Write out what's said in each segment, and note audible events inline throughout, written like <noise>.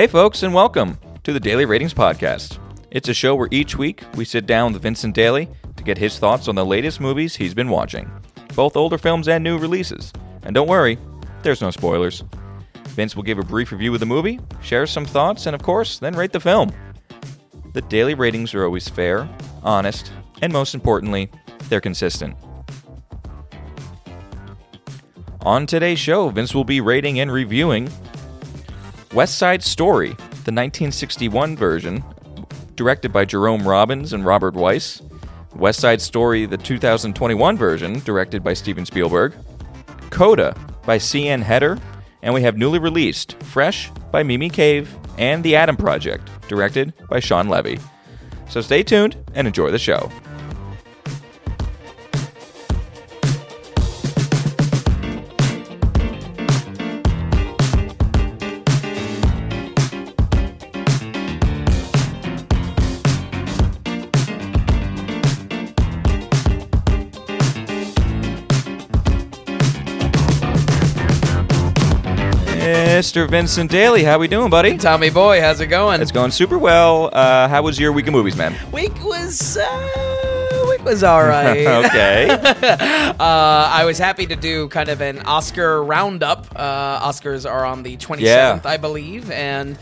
Hey, folks, and welcome to the Daily Ratings Podcast. It's a show where each week we sit down with Vincent Daly to get his thoughts on the latest movies he's been watching, both older films and new releases. And don't worry, there's no spoilers. Vince will give a brief review of the movie, share some thoughts, and of course, then rate the film. The daily ratings are always fair, honest, and most importantly, they're consistent. On today's show, Vince will be rating and reviewing West Side Story, the 1961 version, directed by Jerome Robbins and Robert Wise. West Side Story, the 2021 version, directed by Steven Spielberg. Coda by Siân Heder. And we have newly released Fresh by Mimi Cave and The Adam Project, directed by Shawn Levy. So stay tuned and enjoy the show. Mr. Vincent Daly, how we doing, buddy? Tommy boy, how's it going? It's going super well. Uh, how was your week of movies, man? week was uh, week was all <laughs> right. okay. <laughs> uh, I was happy to do kind of an Oscar roundup. Uh, Oscars are on the 27th, Yeah. I believe, and.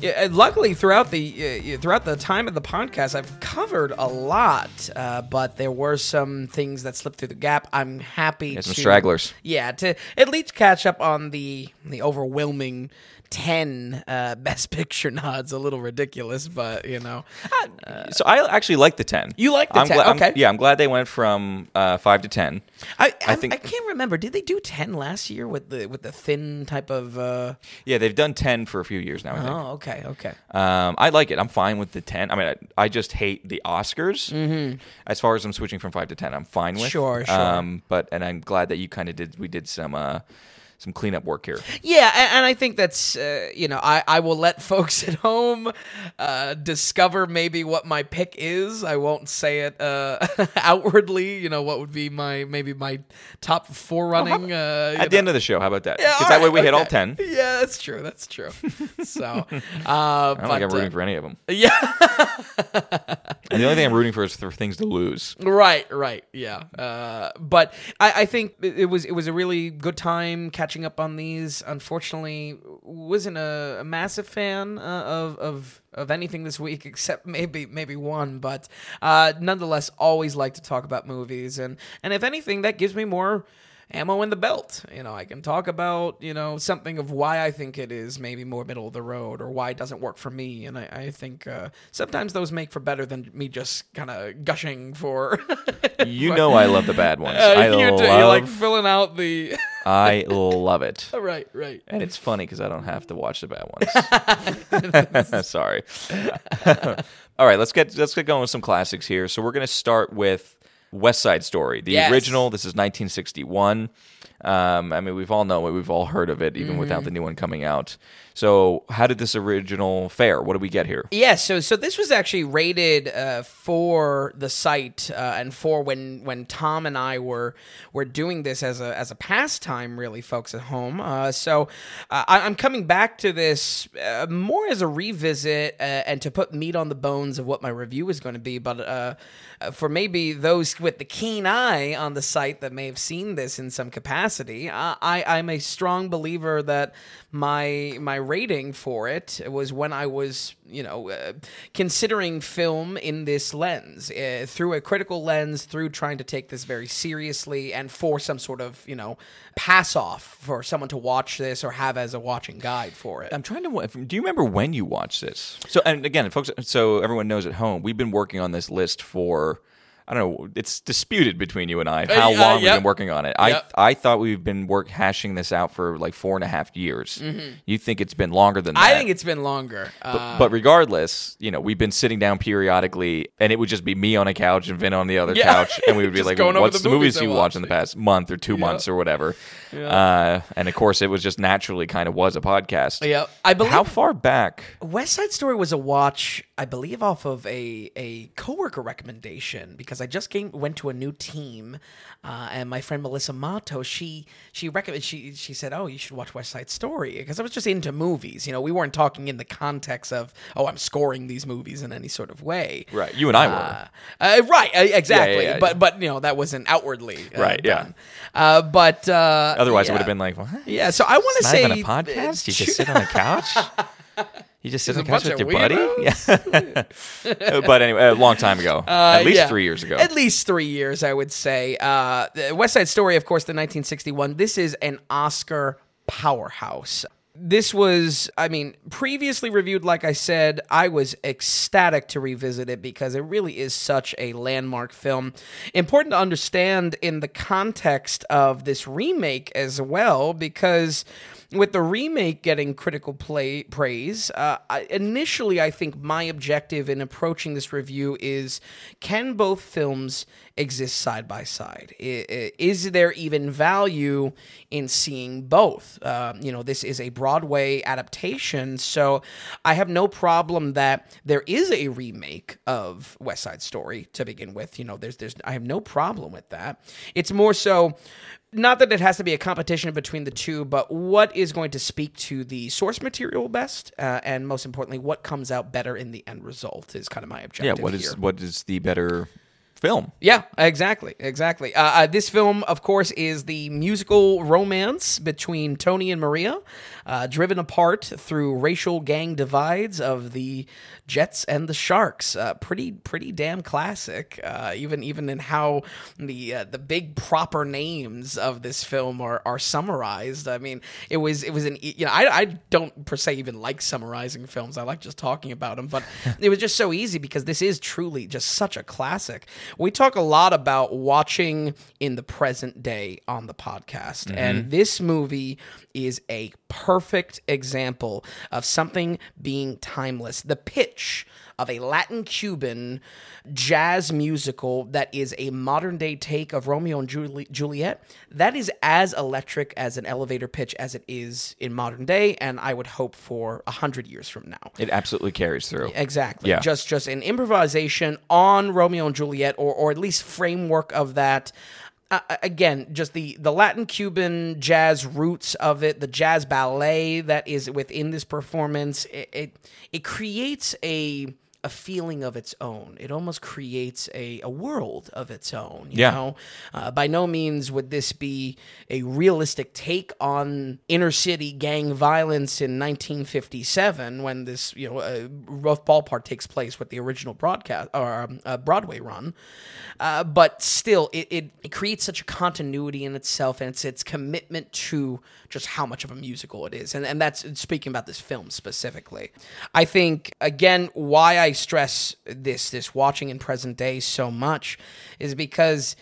Yeah, luckily, throughout the uh, throughout the time of the podcast, I've covered a lot, uh, but there were some things that slipped through the gap. I'm happy Yeah, to some stragglers. Yeah, to at least catch up on the the overwhelming ten uh, <laughs> Best Picture nods. A little ridiculous, but you know, So I actually like the 10. You like the I'm 10, gla- I'm- okay. yeah, I'm glad they went from uh, 5 to 10. I, I I, think- I can't remember. Did they do ten last year with the with the thin type of? Uh... Yeah, they've done 10 for a few years now, I think. Oh, okay, okay. Um, I like it. I'm fine with the 10. I mean, I, I just hate the Oscars. Mm-hmm. As far as I'm switching from 5 to 10, I'm fine with. Sure, sure. Um, but and I'm glad that you kind of did we did some uh some cleanup work here. Yeah, and, and I think that's uh, you know I, I will let <laughs> folks at home uh, discover maybe what my pick is. I won't say it uh, <laughs> outwardly. You know what would be my maybe my top four running. uh, At the end of the show, how about that? Yeah, Because all that way right, we hit all 10. <laughs> Yeah, that's true. That's true. so, uh, I don't think I'm rooting uh, for any of them. yeah, And the only thing I'm rooting for is for things to lose. Right, right, yeah. Uh, but I, I think it it was it was a really good time catching up on these. Unfortunately, wasn't a, a massive fan uh, of of of anything this week <laughs> except maybe maybe one. But uh, nonetheless, always like to talk about movies, and and if anything, that gives me more ammo in the belt. You know, I can talk about, you know, something of why I think it is maybe more middle of the road or why it doesn't work for me. And I, I think uh, sometimes those make for better than me just kind of gushing for. <laughs> You <laughs> know I love the bad ones. Uh, I you love, do, you're like filling out the. <laughs> I love it. right, right. And it's funny because I don't have to watch the bad ones. Sorry. All right, let's get let's get going with some classics here. So we're going to start with West Side Story, the Yes. original. This is 1961. Um, I mean, we've all known it. We've all heard of it, even without the new one coming out. So, how did this original fare? What do we get here? Yeah, so so this was actually rated uh, for the site uh, and for when when Tom and I were were doing this as a as a pastime, really, folks at home. Uh, so uh, I, I'm coming back to this uh, more as a revisit uh, and to put meat on the bones of what my review is going to be. But for maybe those with the keen eye on the site that may have seen this in some capacity, I, I'm a strong believer that my my rating for it was when I was you know uh, considering film in this lens uh, through a critical lens through trying to take this very seriously and for some sort of you know pass off for someone to watch this or have as a watching guide for it. I'm trying to. Do you remember when you watched this? So, and again, folks, so everyone knows at home, we've been working on this list for. I don't know. It's disputed between you and I how Uh, long we've yep. been working on it. Yep. I I thought we've been work hashing this out for like four and a half years. You think it's been longer than that? Mm-hmm. I think it's been longer. Uh, But regardless, you know, we've been sitting down periodically, and it would just be me on a couch and Vin on the other Yeah. couch, and we would be <laughs> like, "What's the movies movies you watched in the past month or two months or whatever?" Uh, and of course, it was just naturally kind of was a podcast. yeah, I believe How far back? West Side Story was a watch, I believe, off of a a coworker recommendation because because I just came went to a new team, uh, and my friend Melissa Mato she she recommended she she said, "Oh, you should watch West Side Story," because I was just into movies. You know, we weren't talking in the context of, "Oh, I'm scoring these movies in any sort of way." Right. You and I were. Uh, uh, right, uh, exactly. Yeah, yeah, yeah. But but you know that wasn't outwardly uh, Right, yeah. done. Uh, but uh, Otherwise, it would have been like, what? Yeah, so I want to say even a podcast. You just <laughs> sit on the couch. <laughs> You just sit on the couch with your buddy. Yeah. <laughs> but anyway, a long time ago, at least Uh, yeah. three years ago. At least three years, I would say. Uh, West Side Story, of course, the 1961. This is an Oscar powerhouse. This was, I mean, previously reviewed, like I said, I was ecstatic to revisit it because it really is such a landmark film. Important to understand in the context of this remake as well, because with the remake getting critical play praise, uh, I, initially I think my objective in approaching this review is can both films exist side by side? Is there even value in seeing both? Um, you know, this is a Broadway adaptation, so I have no problem that there is a remake of West Side Story to begin with. You know, there's there's I have no problem with that. It's more so not that it has to be a competition between the two, but what is going to speak to the source material best, uh, and most importantly, what comes out better in the end result is kind of my objective. yeah. what is, what is the better film? Yeah, exactly, exactly. Uh, uh, this film, of course, is the musical romance between Tony and Maria, uh, driven apart through racial gang divides of the Jets and the Sharks. Uh, pretty, pretty damn classic. Uh, even, even in how the uh, the big proper names of this film are are summarized. I mean, it was it was an you know I I don't per se even like summarizing films. I like just talking about them, but <laughs> it was just so easy because this is truly just such a classic. We talk a lot about watching in the present day on the podcast, mm-hmm. and this movie is a perfect example of something being timeless. The pitch of a Latin Cuban jazz musical that is a modern day take of Romeo and Juli- Juliet. That is as electric as an elevator pitch as it is in modern day, and I would hope for a hundred years from now. It absolutely carries through. Exactly. Yeah. Just just an improvisation on Romeo and Juliet, or or at least framework of that. Uh, again, just the the Latin Cuban jazz roots of it, the jazz ballet that is within this performance, it it, it creates a a feeling of its own. It almost creates a, a world of its own. You Yeah. know, uh, by no means would this be a realistic take on inner city gang violence in 1957 when this you know uh, rough ballpark takes place with the original broadcast or um, uh, Broadway run. Uh, but still, it, it, it creates such a continuity in itself and it's its commitment to just how much of a musical it is. And, and that's speaking about this film specifically. I think, again, why I stress this, this watching in present day so much is because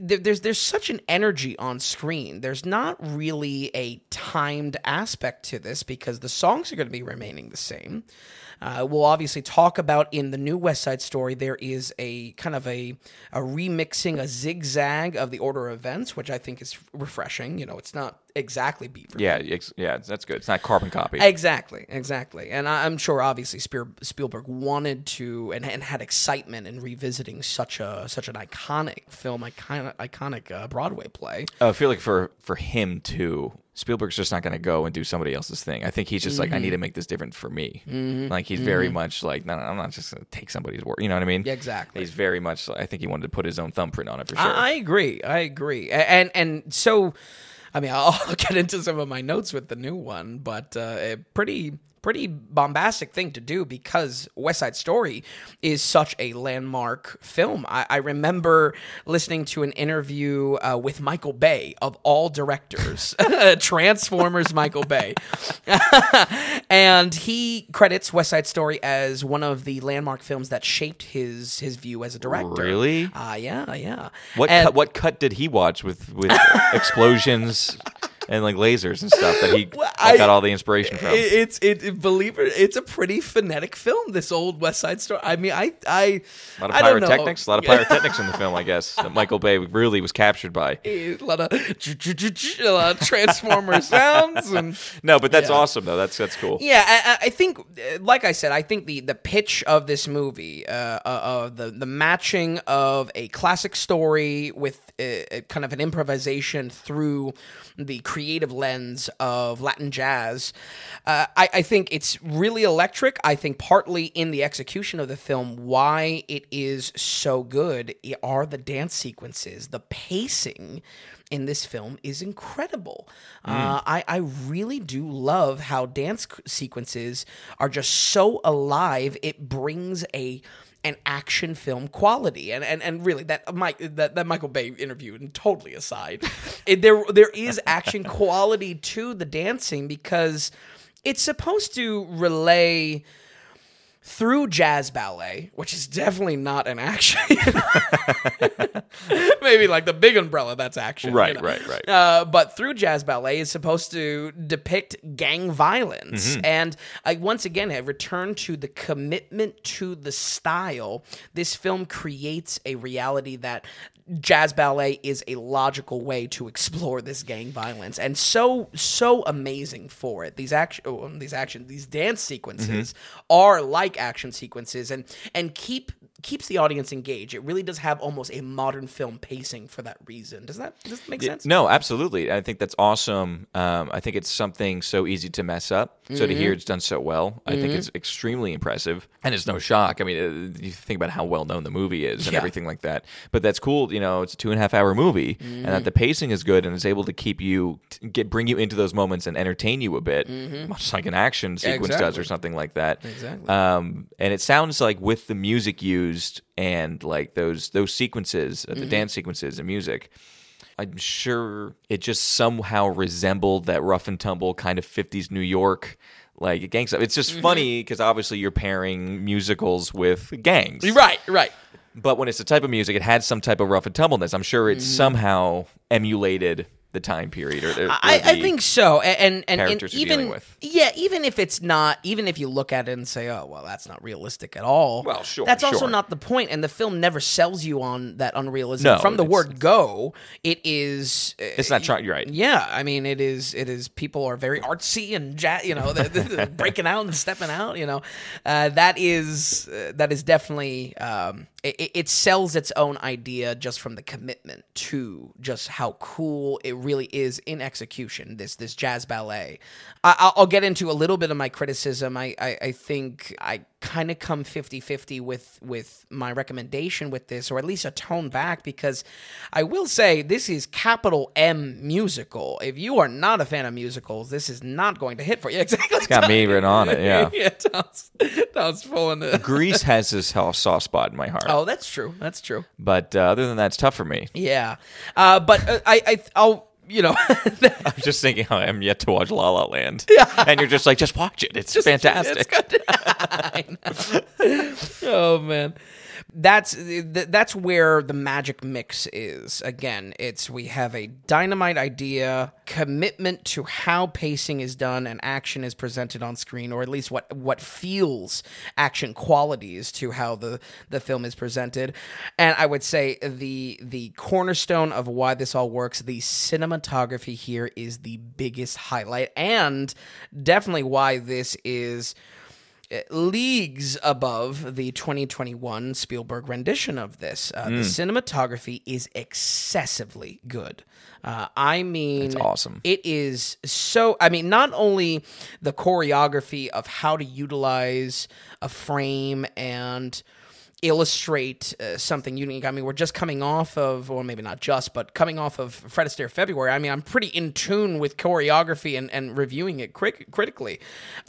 there's there's such an energy on screen. There's not really a timed aspect to this because the songs are going to be remaining the same. Uh, we'll obviously talk about in the new West Side Story. There is a kind of a a remixing, a zigzag of the order of events, which I think is refreshing. You know, it's not exactly beat for Yeah, ex- yeah, that's good. It's not carbon copy. Exactly, exactly. And I- I'm sure, obviously, Spiel- Spielberg wanted to and, and had excitement in revisiting such a such an iconic film, iconic, iconic uh, Broadway play. I feel like for for him too, Spielberg's just not going to go and do somebody else's thing. I think he's just like, I Mm-hmm. need to make this different for me. Like he's very much like, no, no, I'm not just going to take somebody's work. You know what I mean? Yeah, exactly. He's very much. I think he wanted to put his own thumbprint on it for sure. I, I agree. I agree. And and so, I mean, <laughs> I'll get into some of my notes with the new one, but uh, pretty pretty bombastic thing to do because West Side Story is such a landmark film. I, I remember listening to an interview uh, with Michael Bay of all directors, <laughs> Transformers Michael Bay, <laughs> and he credits West Side Story as one of the landmark films that shaped his his view as a director. Really? Ah, yeah, yeah. what And- cut, what cut did he watch with with <laughs> explosions? And like lasers and stuff that he <laughs> Well, I- got all the inspiration from. It- It's it, it- believe it, it's a pretty phonetic film. This old West Side Story. I mean, I I a lot of pyrotechnics, a lot of pyrotechnics in the film, I guess. That Michael Bay really was captured by. <laughs> A lot of <laughs> a lot of Transformer sounds and No, but that's Yeah. awesome though. That's that's cool. Yeah, I, I- think, like I said, I think the the pitch of this movie, uh, uh, uh, the the matching of a classic story with uh, uh, kind of an improvisation through the creative lens of Latin jazz, uh, I, I think it's really electric. I think partly in the execution of the film, why it is so good are the dance sequences, the pacing in this film is incredible. Uh, I, I really do love how dance sequences are just so alive. It brings a an action film quality, and and, and really that Mike that, that Michael Bay interview, and totally aside, <laughs> it, there there is action quality to the dancing because it's supposed to relay through jazz ballet, which is definitely not an action. <laughs> Maybe like the big umbrella, that's action. you Right, know? right, right. Uh, but through jazz ballet is supposed to depict gang violence. Mm-hmm. And I once again have returned to the commitment to the style. This film creates a reality that jazz ballet is a logical way to explore this gang violence and so so amazing for it these action oh, these action these dance sequences Mm-hmm. are like action sequences and and keep keeps the audience engaged it really does have almost a modern film pacing for that reason does that does that make sense No, absolutely. I think that's awesome. Um, I think it's something so easy to mess up. So to Mm-hmm. hear it's done so well, I think it's extremely impressive. And it's no shock. I mean, uh, you think about how well known the movie is and Yeah. everything like that. But that's cool. You know, it's a two and a half hour movie, and Mm-hmm. that the pacing is good and is able to keep you get bring you into those moments and entertain you a bit, much like an action sequence does Mm-hmm. Or something like that. Exactly. Um, and it sounds like with the music used and like those those sequences, uh, the Mm-hmm. dance sequences and music. I'm sure it just somehow resembled that rough and tumble kind of 50s New York like gang stuff. It's just Mm-hmm. funny because obviously you're pairing musicals with gangs. right right But when it's a type of music, it had some type of rough and tumbleness. I'm sure it somehow emulated the time period or, or I, I think so, A- and and, and, even with. yeah, even if it's not, even if you look at it and say, oh well, that's not realistic at all. Well, sure, that's also not the point, and the film never sells you on that unrealism. No, From the word go, it is. uh, it's not trying. You're right. Yeah, I mean, it is. It is. People are very artsy and ja- you know, they're, they're <laughs> breaking out and stepping out. You know, uh, that is uh, that is definitely. Um, it, it sells its own idea just from the commitment to just how cool it really is in execution. This this jazz ballet. I, I'll, I'll get into a little bit of my criticism. I I, I think I kind of come 50-50 with with my recommendation with this or at least a tone back because I will say this is capital M musical. If you are not a fan of musicals, this is not going to hit for you. <laughs> Exactly. It's got me written on it, yeah. <laughs> yeah, Tom's, Tom's pulling the Grease <laughs> has this soft spot in my heart. Oh, that's true. That's true. But uh, other than that, it's tough for me. Yeah. Uh, but uh, I I I'll you know <laughs> I'm just thinking how I'm yet to watch La La Land. Yeah. And you're just like, just watch it. It's fantastic. It's good. <laughs> Oh man. That's that's where the magic mix is. Again, it's we have a dynamite idea, commitment to how pacing is done and action is presented on screen, or at least what what feels action qualities to how the the film is presented. And I would say the the cornerstone of why this all works, the cinematography here is the biggest highlight, and definitely why this is leagues above the 2021 Spielberg rendition of this. Uh, The cinematography is excessively good. Uh, I mean, It's awesome. It is so. I mean, not only the choreography of how to utilize a frame and illustrate uh, something unique. I mean, we're just coming off of, or maybe not just, but coming off of Fred Astaire February. I mean, I'm pretty in tune with choreography and, and reviewing it crit- critically.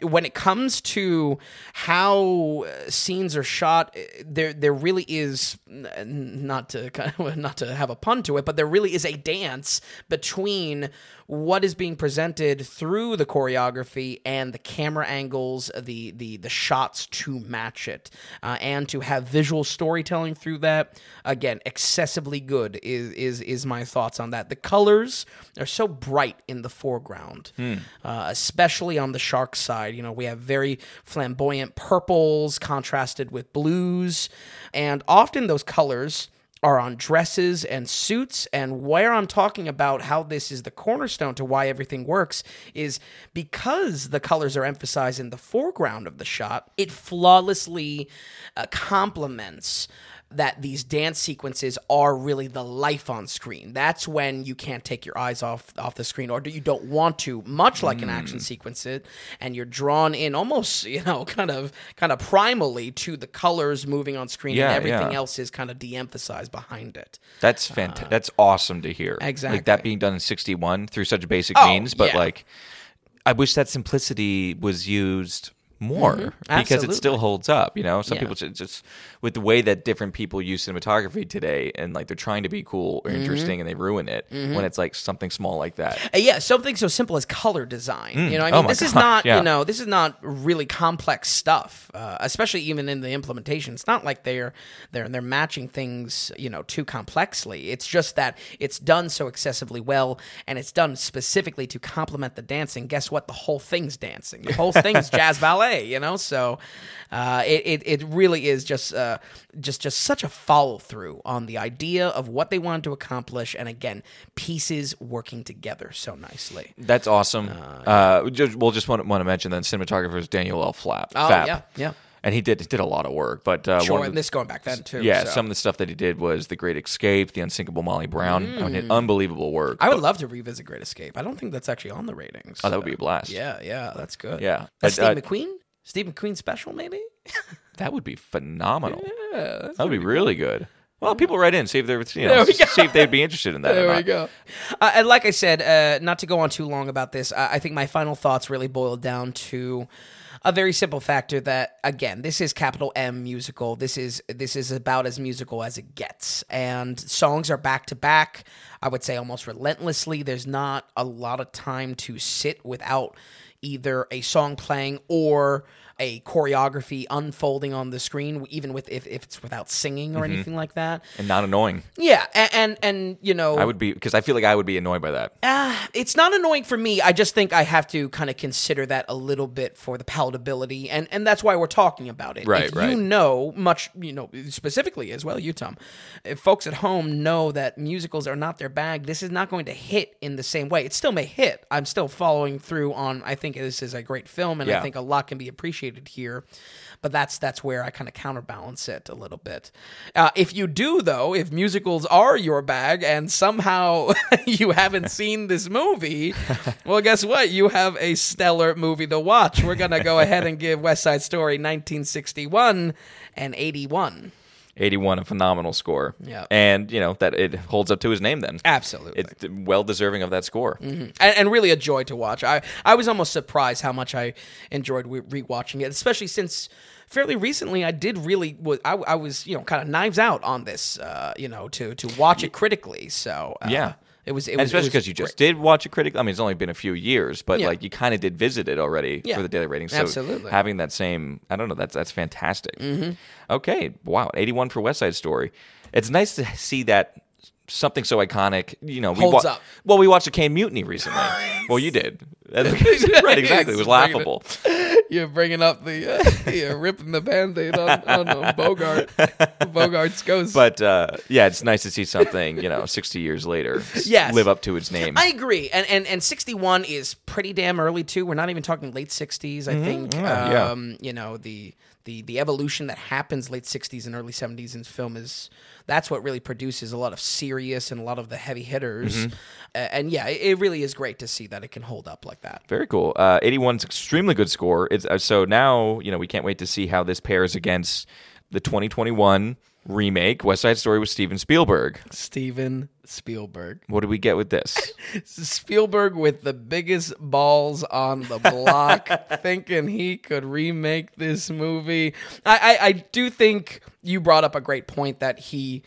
When it comes to how uh, scenes are shot, uh, there there really is not to kind of, <laughs> not to have a pun to it, but there really is a dance between what is being presented through the choreography and the camera angles, the the the shots to match it, uh, and to have visual storytelling through that. Again, excessively good is is is my thoughts on that. The colors are so bright in the foreground, uh, especially on the shark side. You know, we have very flamboyant purples contrasted with blues, and often those colors are on dresses and suits. And where I'm talking about how this is the cornerstone to why everything works is because the colors are emphasized in the foreground of the shot, it flawlessly uh, complements that these dance sequences are really the life on screen. That's when you can't take your eyes off off the screen, or you don't want to, much like an Mm. action sequence, it, and you're drawn in almost, <laughs> you know, kind of kind of primally to the colors moving on screen, Yeah, and everything yeah. else is kind of de-emphasized behind it. That's fantastic. that's awesome to hear. Exactly, Like that being done in 61 through such basic Oh, means, but yeah. like I wish that simplicity was used more because it Mm-hmm. Still holds up, you know? Some Yeah. people just with the way that different people use cinematography today and like they're trying to be cool Mm-hmm. or interesting and they ruin it when it's like something small like that. Uh, yeah, something so simple as color design. You know, I Oh mean, my this is <laughs> not yeah. you know, this is not really complex stuff, uh, especially even in the implementation. It's not like they're they're they're matching things you know too complexly. It's just that it's done so excessively well, and it's done specifically to complement the dancing. Guess what? The whole thing's dancing. The whole thing's <laughs> jazz ballet. You know, so uh, it, it it really is just uh, just just such a follow through on the idea of what they wanted to accomplish, and again, pieces working together so nicely. That's awesome. Uh, just, we'll just want, want to mention that cinematographer is Daniel L. Fapp. Oh, Fapp. yeah, yeah. And he did did a lot of work, but uh, Sure, one of and the- this going back then too. Yeah, so. some of the stuff that he did was The Great Escape, The Unsinkable Molly Brown. I mean, unbelievable work. Mm. I would love to revisit Great Escape. I don't think that's actually on the ratings. oh, that would be a blast. Yeah, yeah, that's good. Yeah. That's But, Steve uh, McQueen. Steve McQueen special, maybe. <laughs> That would be phenomenal. Yeah, that would be really good. Well, people write in, see if they're you know see if they'd be interested in that. or not. go. Uh, and like I said, uh, not to go on too long about this, I, I think my final thoughts really boil down to a very simple factor that again, this is capital M musical. This is this is about as musical as it gets, and songs are back to back. I would say almost relentlessly. There's not a lot of time to sit without either a song playing or a choreography unfolding on the screen, even with if, if it's without singing or anything like that. And not annoying. Yeah, and and, and you know, I would be, because I feel like I would be annoyed by that. uh, it's not annoying for me. I just think I have to kind of consider that a little bit for the palatability, and and that's why we're talking about it. Right, if right. You know much, you know specifically as well, you Tom. If folks at home know that musicals are not their bag, this is not going to hit in the same way. It still may hit. I'm still following through on. I think this is a great film, and I think a lot can be appreciated here. But that's that's where I kind of counterbalance it a little bit. Uh, if you do, though, if musicals are your bag and somehow <laughs> you haven't <laughs> seen this movie, well, guess what? You have a stellar movie to watch. We're gonna go ahead and give West Side Story 1961 and 81. 81, a phenomenal score. Yeah. And, you know, that it holds up to his name then. Absolutely. It's well deserving of that score. and, and really a joy to watch. I, I was almost surprised how much I enjoyed re- rewatching it, especially since fairly recently I did really was I, I was you know kind of knives out on this uh, you know to to watch it critically. So uh, Yeah. It was it was especially because you just great. did watch it critically. I mean, it's only been a few years, but Yeah. like you kind of did visit it already Yeah. for the daily ratings. So Absolutely. having that same, I don't know, that's that's fantastic. Mm-hmm. Okay, wow, eighty-one for West Side Story. It's nice to see that something so iconic. You know, we Holds up. Well, we watched a Caine Mutiny recently. <laughs> well, you <laughs> did, right? Exactly. It was laughable. You're bringing up the uh, <laughs> you're ripping the band-aid on, on Bogart Bogart's ghost. But uh, yeah, it's nice to see something you know, sixty years later, Yes. live up to its name. I agree, and and and sixty one is pretty damn early too. We're not even talking late sixties. I think Mm-hmm. Yeah, yeah. um, you know the the the evolution that happens late sixties and early seventies in film is that's what really produces a lot of serious and a lot of the heavy hitters. Mm-hmm. A- and yeah, it, it really is great to see that it can hold up like that. Very cool. Uh, 81's extremely good score. It's, uh, so now, you know, we can't wait to see how this pairs against the 2021 remake, West Side Story with Steven Spielberg. Steven Spielberg. What do we get with this? <laughs> Spielberg with the biggest balls on the block, <laughs> thinking he could remake this movie. I, I, I do think you brought up a great point that he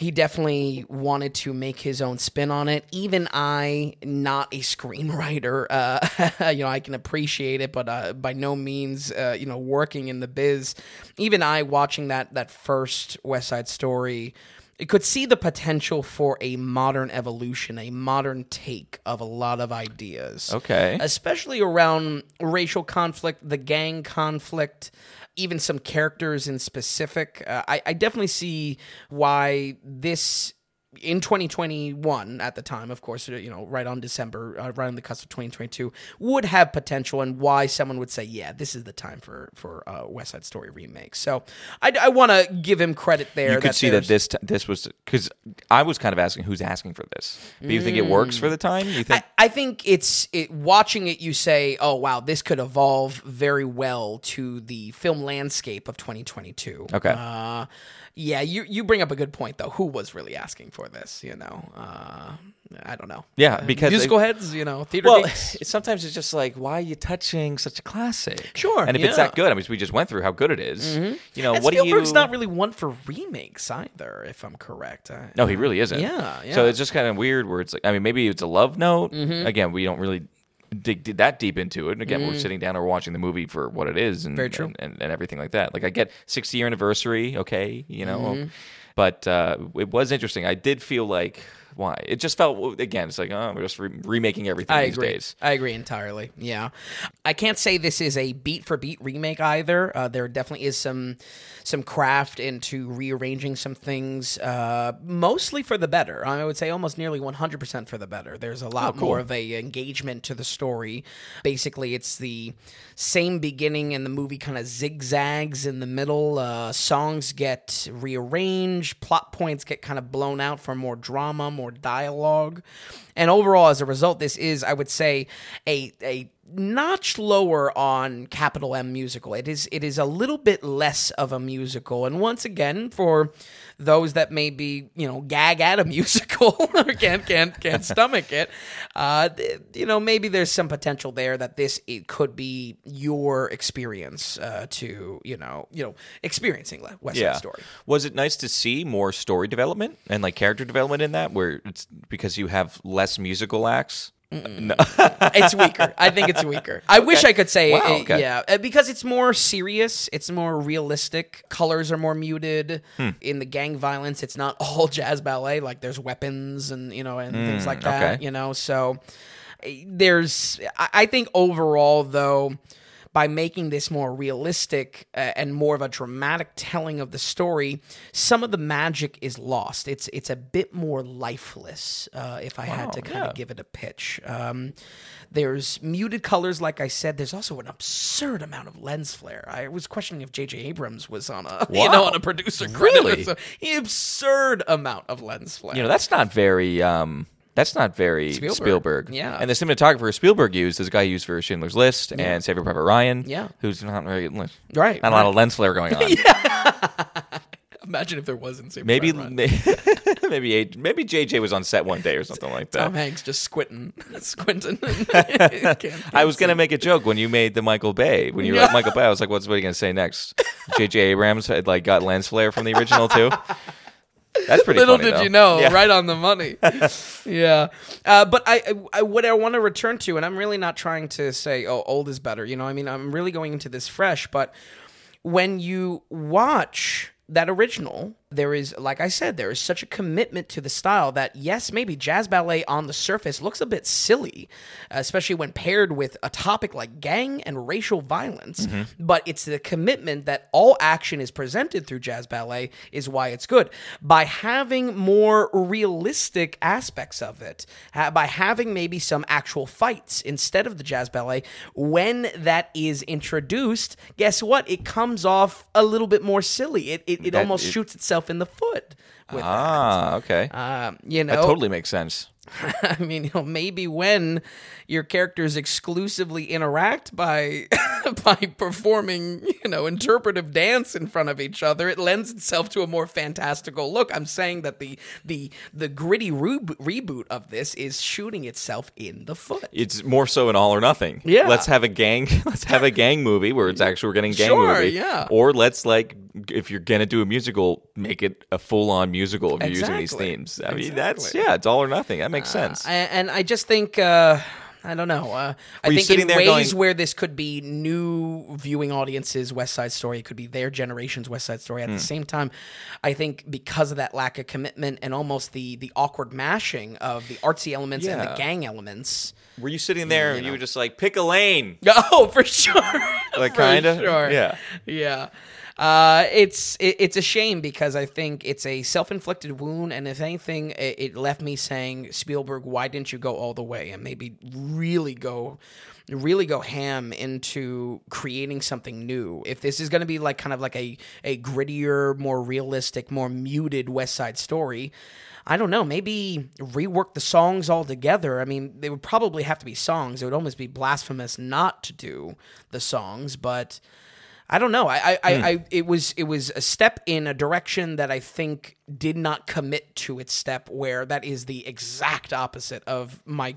he definitely wanted to make his own spin on it. Even I, not a screenwriter, <laughs> uh, <laughs> you know, I can appreciate it, but uh, by no means, uh, you know, working in the biz. Even I, watching that that first West Side Story, it could see the potential for a modern evolution, a modern take of a lot of ideas. Okay. Especially around racial conflict, the gang conflict, even some characters in specific. Uh, I, I definitely see why this in 2021 at the time of course you know right on december uh, right on the cusp of 2022 would have potential and why someone would say yeah this is the time for for uh, west side story remake so i, I want to give him credit there You could see that this t- this was because I was kind of asking who's asking for this. Do you think it works for the time? You think? I, I think it's it, watching it. You say, "Oh wow, this could evolve very well to the film landscape of 2022." Okay. Uh, yeah, you you bring up a good point though. Who was really asking for this? You know, uh, I don't know. Yeah, Uh, because musical it- heads, you know, theater well, sometimes it's just like, why are you touching such a classic? Sure, And if it's that good, I mean, we just went through how good it is. You know, And what do you? Spielberg's not really one for remakes either, if I'm correct. I- No, he really isn't. Yeah, So yeah. Mm-hmm. it's just kind of weird where it's like, I mean, maybe it's a love note. Again, we don't really dig, dig that deep into it. And again, we're sitting down and we're watching the movie for what it is and, Mm. Very true. and, and, and everything like that. Like, I get 60 year anniversary, okay, you know, Mm-hmm. but uh, it was interesting. I did feel like, why? It just felt, again, it's like, oh, we're just re- remaking everything I these agree. days. I agree entirely. Yeah, I can't say this is a beat for beat remake either. Uh, there definitely is some some craft into rearranging some things, uh, mostly for the better. I would say almost nearly one hundred percent for the better. There's a lot more of a engagement to the story. Basically, it's the same beginning, and the movie kind of zigzags in the middle. Uh, songs get rearranged, plot points get kind of blown out for more drama, more dialogue. And overall, as a result, this is, I would say, a a notch lower on capital M musical. It is it is a little bit less of a musical. And once again, for those that maybe you know gag at a <laughs> musical or can't can't can't stomach it, uh, you know maybe there's some potential there that this it could be your experience uh, to you know you know experiencing West Side Yeah. Story. Was it nice to see more story development and like character development in that, where it's because you have less musical acts? No. <laughs> it's weaker. I think it's weaker. I wish I could say, Wow, uh, okay. yeah, uh, because it's more serious. It's more realistic. Colors are more muted Hmm. in the gang violence. It's not all <laughs> jazz ballet. Like there's weapons and you know and things like that. Hmm, okay. You know, so uh, there's. I think overall though. By making this more realistic uh, and more of a dramatic telling of the story, some of the magic is lost. It's it's a bit more lifeless. Uh, if I had to kind yeah. of give it a pitch. Um, there's muted colors, like I said. There's also an absurd amount of lens flare. I was questioning if J.J. Abrams was on a <laughs> you know on a producer <laughs> credit. Really? <laughs> Absurd amount of lens flare. You know, that's not very. Um, that's not very Spielberg. Spielberg. Yeah. And the cinematographer Spielberg used is a guy he used for Schindler's List and Saving Private Ryan. Yeah. Who's not very. Not right. Not a lot of lens flare going on. <laughs> Imagine if there wasn't. Saving Maybe. Private Ryan. may- <laughs> Maybe A- maybe JJ was on set one day or something like that. Tom. Hanks just squinting, <laughs> squinting. I was gonna make a joke when you made the Michael Bay. When you were like Michael Bay, I was like, "What's what are you gonna say next?" JJ Abrams had like got lens flare from the original too. That's pretty. Little funny, did though. you know, Yeah. right on the money. <laughs> yeah, uh, but I, I, what I want to return to, and I'm really not trying to say, oh, old is better. You know, I mean, I'm really going into this fresh. But when you watch that original, there is, like I said, there is such a commitment to the style that yes, maybe jazz ballet on the surface looks a bit silly, especially when paired with a topic like gang and racial violence. Mm-hmm. But it's the commitment that all action is presented through jazz ballet is why it's good. By having more realistic aspects of it, by having maybe some actual fights instead of the jazz ballet, when that is introduced, guess what? It comes off a little bit more silly. It, it, it That- almost it- shoots itself in the foot with Ah, okay. Um, you know, that totally makes sense. <laughs> I mean, you know, maybe when your characters exclusively interact by <laughs> by performing, you know, interpretive dance in front of each other, it lends itself to a more fantastical look. I'm saying that the the the gritty re- reboot of this is shooting itself in the foot. It's more so an all or nothing. Yeah. Let's have a gang. <laughs> Let's have a gang movie where it's actually we're getting gang Sure, movie. yeah. Or let's like if you're gonna do a musical, make it a full on musical if you're using these themes. I mean, that's yeah, it's all or nothing. That makes sense. and, and I just think uh, I don't know. Uh, I you think in ways going- where this could be new viewing audiences West Side Story, it could be their generation's West Side Story. At Hmm. the same time, I think because of that lack of commitment and almost the the awkward mashing of the artsy elements and the gang elements. Were you sitting there and you were just like, pick a lane? <laughs> Oh, for sure. Like, <laughs> kinda? Sure. Yeah. Yeah. Uh, it's it, it's a shame because I think it's a self inflicted wound, and if anything, it, it left me saying, Spielberg, why didn't you go all the way and maybe really go, really go ham into creating something new? If this is going to be like kind of like a a grittier, more realistic, more muted West Side Story. I don't know. Maybe rework the songs altogether. I mean, they would probably have to be songs. It would almost be blasphemous not to do the songs, but I don't know. I, I, I, hmm. I, it was, it was a step in a direction that I think did not commit to its step. Where that is the exact opposite of my,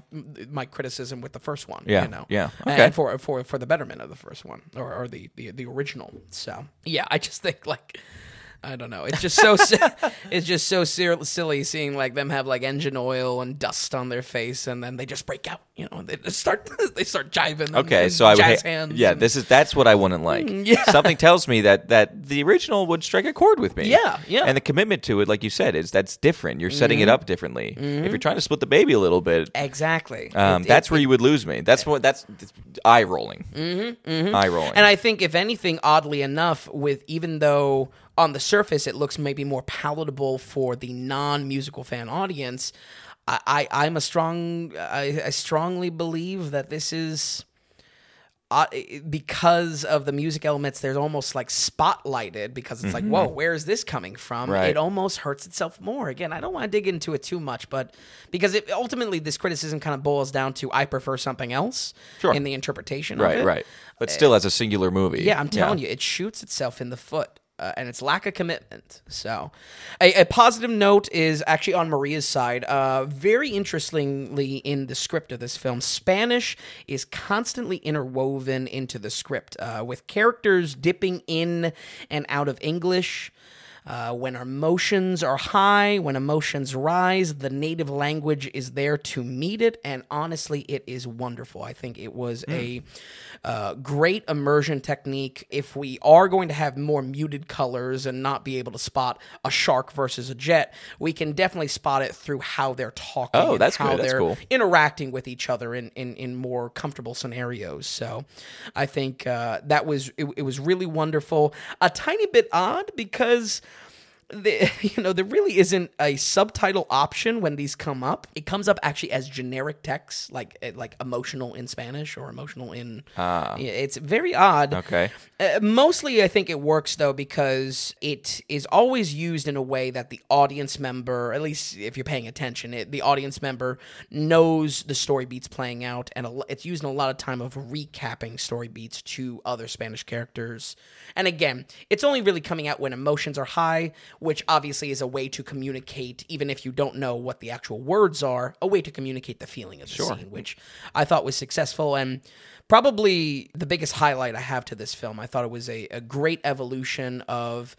my criticism with the first one. Yeah, you know? yeah, okay. And for, for, for the betterment of the first one or, or the, the, the original. So yeah, I just think like. I don't know. It's just so <laughs> it's just so silly seeing like them have like engine oil and dust on their face, and then they just break out. You know, they start <laughs> they start jiving. Okay, so I would ha- hands. yeah, and- this is that's what I wouldn't like. yeah. Something tells me that that the original would strike a chord with me. Yeah, yeah. Mm-hmm. And the commitment to it, like you said, is that's different. You're setting it up differently. If you're trying to split the baby a little bit, exactly. um, It- that's it- where you would lose me. That's what that's, that's eye rolling. Mm-hmm, Eye rolling. And I think, if anything, oddly enough, with even though on the surface it looks maybe more palatable for the non-musical fan audience, I, I I'm a strong I, I strongly believe that this is. Uh, because of the music elements, there's almost like spotlighted because it's like, whoa, where is this coming from? Mm-hmm. Right. It almost hurts itself more. Again, I don't want to dig into it too much, but because it ultimately this criticism kind of boils down to I prefer something else Sure. in the interpretation of right, it. right. But still, as a singular movie. Yeah, I'm telling you, it shoots itself in the foot. Uh, and its lack of commitment. So, a, a positive note is actually on Maria's side. Uh, very interestingly, in the script of this film, Spanish is constantly interwoven into the script, uh, with characters dipping in and out of English. Uh, when emotions are high, when emotions rise, the native language is there to meet it, and honestly, it is wonderful. I think it was a uh, great immersion technique. If we are going to have more muted colors and not be able to spot a shark versus a jet, we can definitely spot it through how they're talking. Oh, and that's how good. That's they're cool. interacting with each other in, in, in more comfortable scenarios. So I think uh, that was it, it was really wonderful. A tiny bit odd because the, <laughs> you know there really isn't a subtitle option when these come up. It comes up actually as generic text, like eh, like emotional in Spanish or emotional in. Ah. It's very odd. Okay. Uh, mostly, I think it works though because it is always used in a way that the audience member, at least if you're paying attention, it, the audience member knows the story beats playing out, and a, it's used in a lot of time of recapping story beats to other Spanish characters. And again, it's only really coming out when emotions are high, which obviously is a way to communicate, even if you don't know what the actual words are, a way to communicate the feeling of the scene, which I thought was successful and probably the biggest highlight I have to this film. I thought it was a, a great evolution of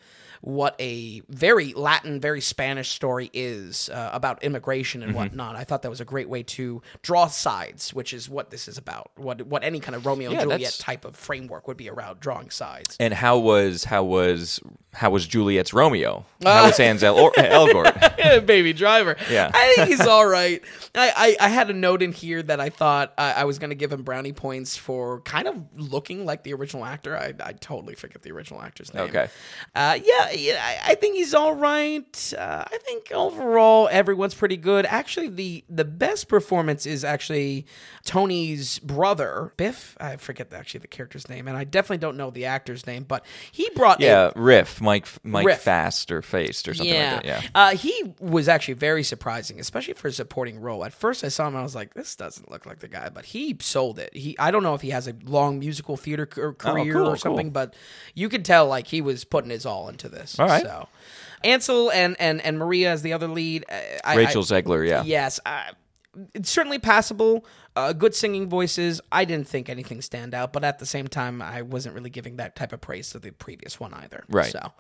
what a very Latin, very Spanish story is uh, about immigration Mm-hmm. and whatnot. I thought that was a great way to draw sides, which is what this is about. What what any kind of Romeo Yeah, and Juliet that's- type of framework would be around drawing sides. And how was how was how was Juliet's Romeo? How was Ansel or <laughs> Elgort? <laughs> Baby Driver. Yeah. I think he's <laughs> all right. I, I, I had a note in here that I thought I, I was going to give him brownie points for kind of looking like the original actor. I, I totally forget the original actor's name. Okay. Uh, yeah, yeah I, think he's all right. Uh, I think overall everyone's pretty good. Actually, the the best performance is actually Tony's brother, Biff. I forget actually the character's name, and I definitely don't know the actor's name, but he brought a- Yeah, Riff, Mike Mike Riff. Fast or Faced or something yeah. like that. Yeah. Uh, he was actually very surprising, especially for a supporting role. At first, I saw him, I was like, "This doesn't look like the guy," but he sold it. He, I don't know if he has a long musical theater c- career cool, or something, cool. but you could tell like he was putting his all into this. All right. So, Ansel and and and Maria as the other lead. uh, I, Rachel I, Zegler, yeah. Yes. I, it's certainly passable. Uh, good singing voices. I didn't think anything stand out, but at the same time, I wasn't really giving that type of praise to the previous one either. Right. So,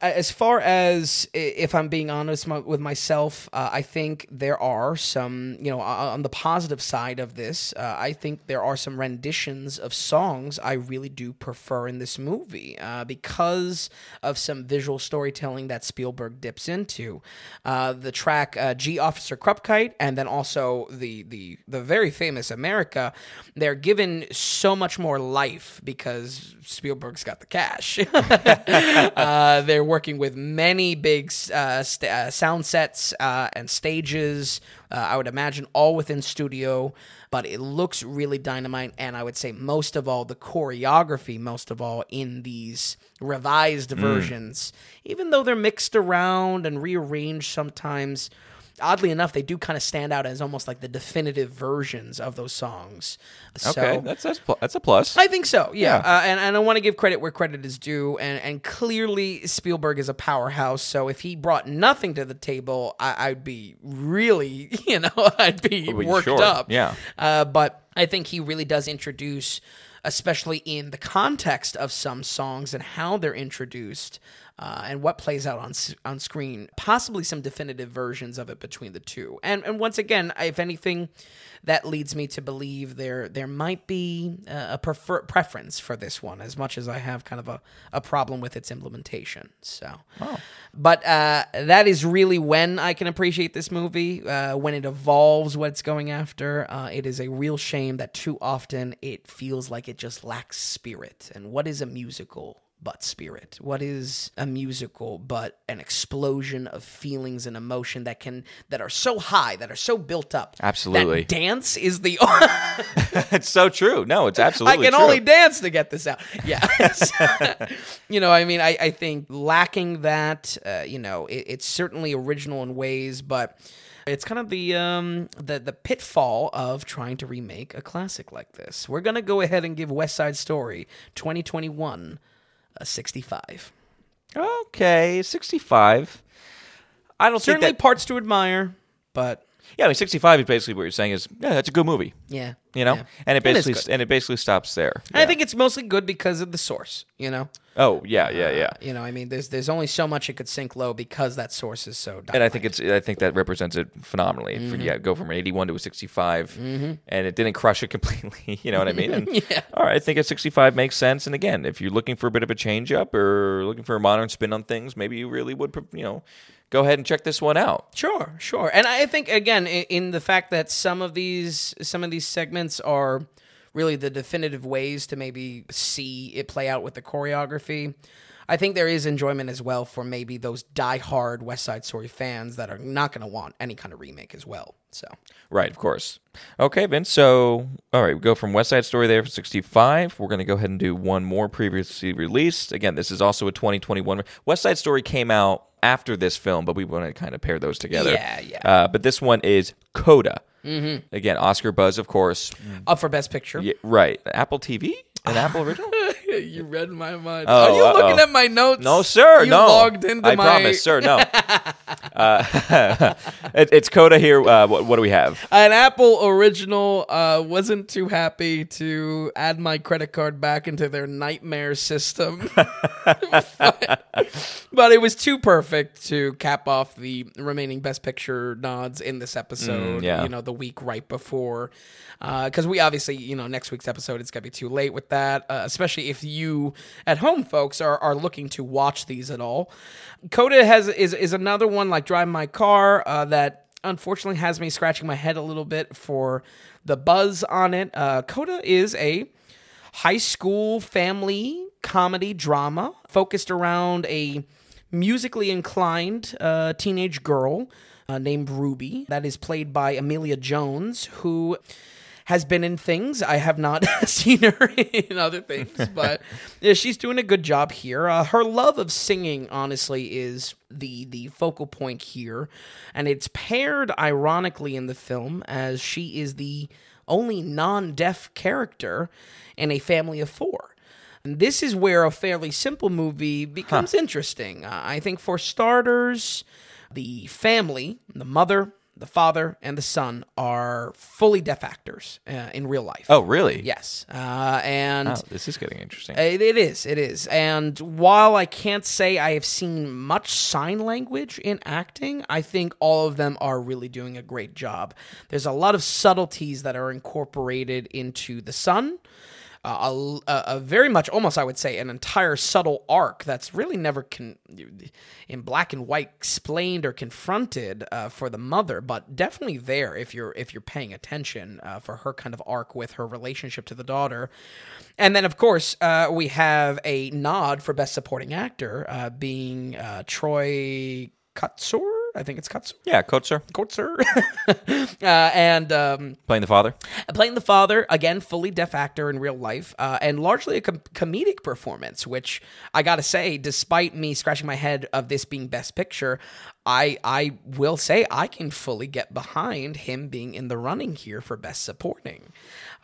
as far as if I'm being honest with myself, uh, I think there are some, you know, on the positive side of this, uh, I think there are some renditions of songs I really do prefer in this movie uh, because of some visual storytelling that Spielberg dips into. Uh, the track uh, "G Officer Krupke" and then also the the the very famous "America," they're given so much more life because Spielberg's got the cash. <laughs> uh, they're working with many big uh, st- uh, sound sets uh, and stages. Uh, I would imagine all within studio, but it looks really dynamite. And I would say most of all, the choreography, most of all, in these revised versions, even though they're mixed around and rearranged sometimes. Oddly enough, they do kind of stand out as almost like the definitive versions of those songs. Okay, that's that's pl- that's a plus. I think so, yeah. Yeah. Uh, and, and I want to give credit where credit is due. And, and clearly, Spielberg is a powerhouse. So if he brought nothing to the table, I, I'd be really, <laughs> you know, <laughs> I'd be Well, worked sure, up. yeah. Uh, but I think he really does introduce, especially in the context of some songs and how they're introduced. Uh, and what plays out on on screen, possibly some definitive versions of it between the two, and and once again, if anything, that leads me to believe there there might be uh, a prefer- preference for this one, as much as I have kind of a, a problem with its implementation. So, but uh, that is really when I can appreciate this movie uh, when it evolves what it's going after. Uh, it is a real shame that too often it feels like it just lacks spirit. And what is a musical? But spirit. What is a musical but an explosion of feelings and emotion that can that are so high, that are so built up. Absolutely. That dance is the <laughs> it's so true. No, it's absolutely I can true. only dance to get this out. Yeah. <laughs> you know, I mean, I, I think lacking that, uh, you know, it, it's certainly original in ways, but it's kind of the um the the pitfall of trying to remake a classic like this. We're gonna go ahead and give West Side Story 2021 a 65. Okay, sixty-five. I don't Certainly think that. parts to admire, but Yeah, I mean, sixty-five is basically what you're saying is yeah, that's a good movie. yeah, You know, yeah. and it basically good. and it basically stops there. And I think it's mostly good because of the source. You know, Oh yeah, yeah, yeah. you know, I mean, there's there's only so much it could sink low because that source is so. and I think it's I think that represents it phenomenally. Mm-hmm. yeah, go from an 81 to a 65, and it didn't crush it <laughs> completely. You know what I mean? And, <laughs> Yeah. All right, I think a 65 makes sense. And again, if you're looking for a bit of a change up or looking for a modern spin on things, maybe you really would, you know, go ahead and check this one out. Sure, sure. And I think again in, the fact that some of these some of these segments are really the definitive ways to maybe see it play out with the choreography. I think there is enjoyment as well for maybe those diehard West Side Story fans that are not going to want any kind of remake as well. So, Right, of course. Okay, Vince. So, all right, we go from West Side Story there for 65. We're going to go ahead and do one more previously released. Again, this is also a 2021. West Side Story came out after this film, but we want to kind of pair those together. Yeah, yeah. Uh, but this one is Coda. Mm-hmm. Again, Oscar buzz, of course. up for Best Picture. Yeah, right. Apple TV? An Apple original? <laughs> <laughs> you read my mind. Oh, are you uh-oh. looking at my notes? No, sir. You no. logged into I my. promise, sir. No. <laughs> uh, <laughs> it, it's Coda here. Uh, what, what do we have? An Apple original uh, wasn't too happy to add my credit card back into their nightmare system. but, but it was too perfect to cap off the remaining Best Picture nods in this episode. Mm, yeah. You know, the week right before. Because we obviously, you know, next week's episode, it's going to be too late with that, uh, especially if you at home, folks, are, are looking to watch these at all. Coda has is, is another one like Drive My Car uh, that unfortunately has me scratching my head a little bit for the buzz on it. Uh, Coda is a high school family comedy drama focused around a musically inclined uh, teenage girl uh, named Ruby that is played by Emilia Jones, who has been in things. I have not <laughs> seen her in other things, <laughs> but yeah, she's doing a good job here. Uh, her love of singing, honestly, is the the focal point here, and it's paired ironically in the film as she is the only non-deaf character in a family of four. And this is where a fairly simple movie becomes interesting. Uh, I think for starters, the family, the mother, the father and the son are fully deaf actors uh, in real life. Oh, really? Yes, uh, and Oh, this is getting interesting. it, it is. It is. And while I can't say I have seen much sign language in acting, I think all of them are really doing a great job. There's a lot of subtleties that are incorporated into the son. A, a, very much, almost I would say, an entire subtle arc that's really never con- in black and white explained or confronted uh, for the mother, but definitely there if you're if you're paying attention uh, for her kind of arc with her relationship to the daughter. And then, of course, uh, we have a nod for Best Supporting Actor uh, being uh, Troy Kotsur. I think it's Kotsur. yeah, Kotzer Kotsur. <laughs> uh, and um, playing the father. playing the father again fully deaf actor in real life uh, and largely a com- comedic performance which i gotta say despite me scratching my head of this being best picture i i will say i can fully get behind him being in the running here for best supporting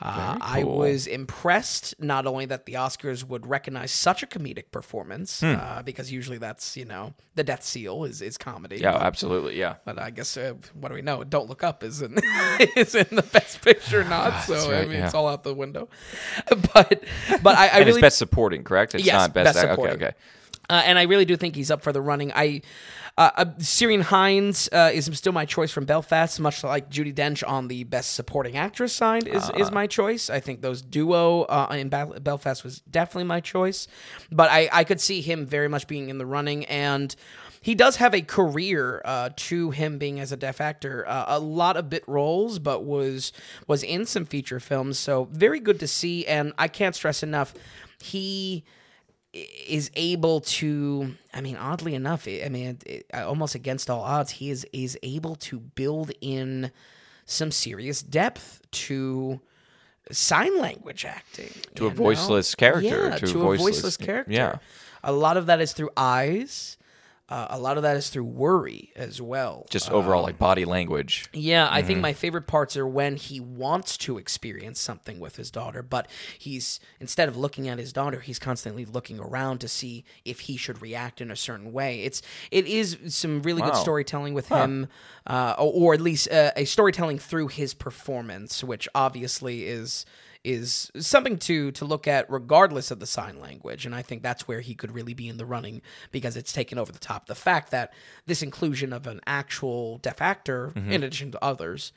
uh, i was impressed not only that the oscars would recognize such a comedic performance Hmm. uh, because usually that's you know the death seal is, is comedy Yeah, but- absolutely. Yeah. but I guess uh, what do we know? Don't Look Up is in <laughs> is in the Best Picture not, so I Ah, mean yeah. it's all out the window. <laughs> But but I, I And really it's best supporting, correct? It's Yes, not best. best supporting. Okay, okay. Uh, and I really do think he's up for the running. I uh, uh, Ciarán Hinds uh, is still my choice from Belfast, much like Judi Dench on the Best Supporting Actress side is, Ah. is my choice. I think those duo uh, in Bel- Belfast was definitely my choice, but I, I could see him very much being in the running and. He does have a career uh, to him being as a deaf actor. Uh, a lot of bit roles, but was was in some feature films. So very good to see. And I can't stress enough, he is able to i mean oddly enough i mean it, almost against all odds he is is able to build in some serious depth to sign language acting To a know? voiceless character, yeah, to to, a a voiceless- voiceless character yeah. a lot of that is through eyes uh, a lot of that is through worry as well Just overall, like body language. yeah, I Mm-hmm. think my favorite parts are when he wants to experience something with his daughter, but he's instead of looking at his daughter, he's constantly looking around to see if he should react in a certain way. It's it is some really good storytelling with him, uh, or, or at least uh, a storytelling through his performance, which obviously is is something to to look at regardless of the sign language and i think that's where he could really be in the running because it's taken over the top. The fact that this inclusion of an actual deaf actor mm-hmm. in addition to others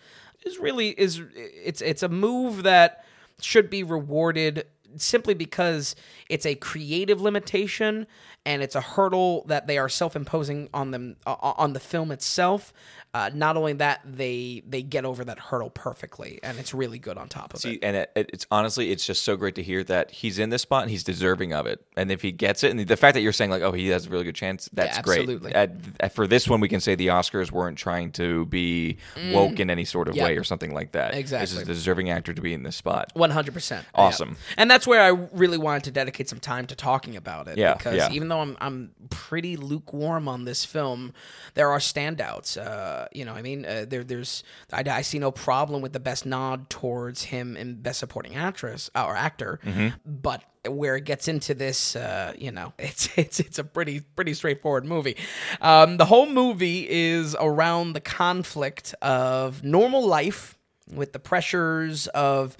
is really is it's it's a move that should be rewarded simply because it's a creative limitation and it's a hurdle that they are self-imposing on them uh, on the film itself uh, not only that they they get over that hurdle perfectly and it's really good on top of See, it and it, it- it's honestly, it's just so great to hear that he's in this spot and he's deserving of it. And if he gets it, and the fact that you're saying like, oh, he has a really good chance, that's absolutely. great. At- at- for this one, we can say the Oscars weren't trying to be woke in any sort of Mm. Yeah. way or something like that. Exactly, This is a deserving actor to be in this spot. One hundred percent, Awesome. And that's where I really wanted to dedicate some time to talking about it. Yeah, because yeah. even though I'm I'm pretty lukewarm on this film, there are standouts. Uh, you know, I mean, uh, there there's I, I see no problem with the best nod towards him in best supporting actress uh, or actor, Mm-hmm. but where it gets into this, uh, you know, <laughs> it's it's it's a pretty pretty straightforward movie. Um, the whole movie is around the conflict of normal life with the pressures of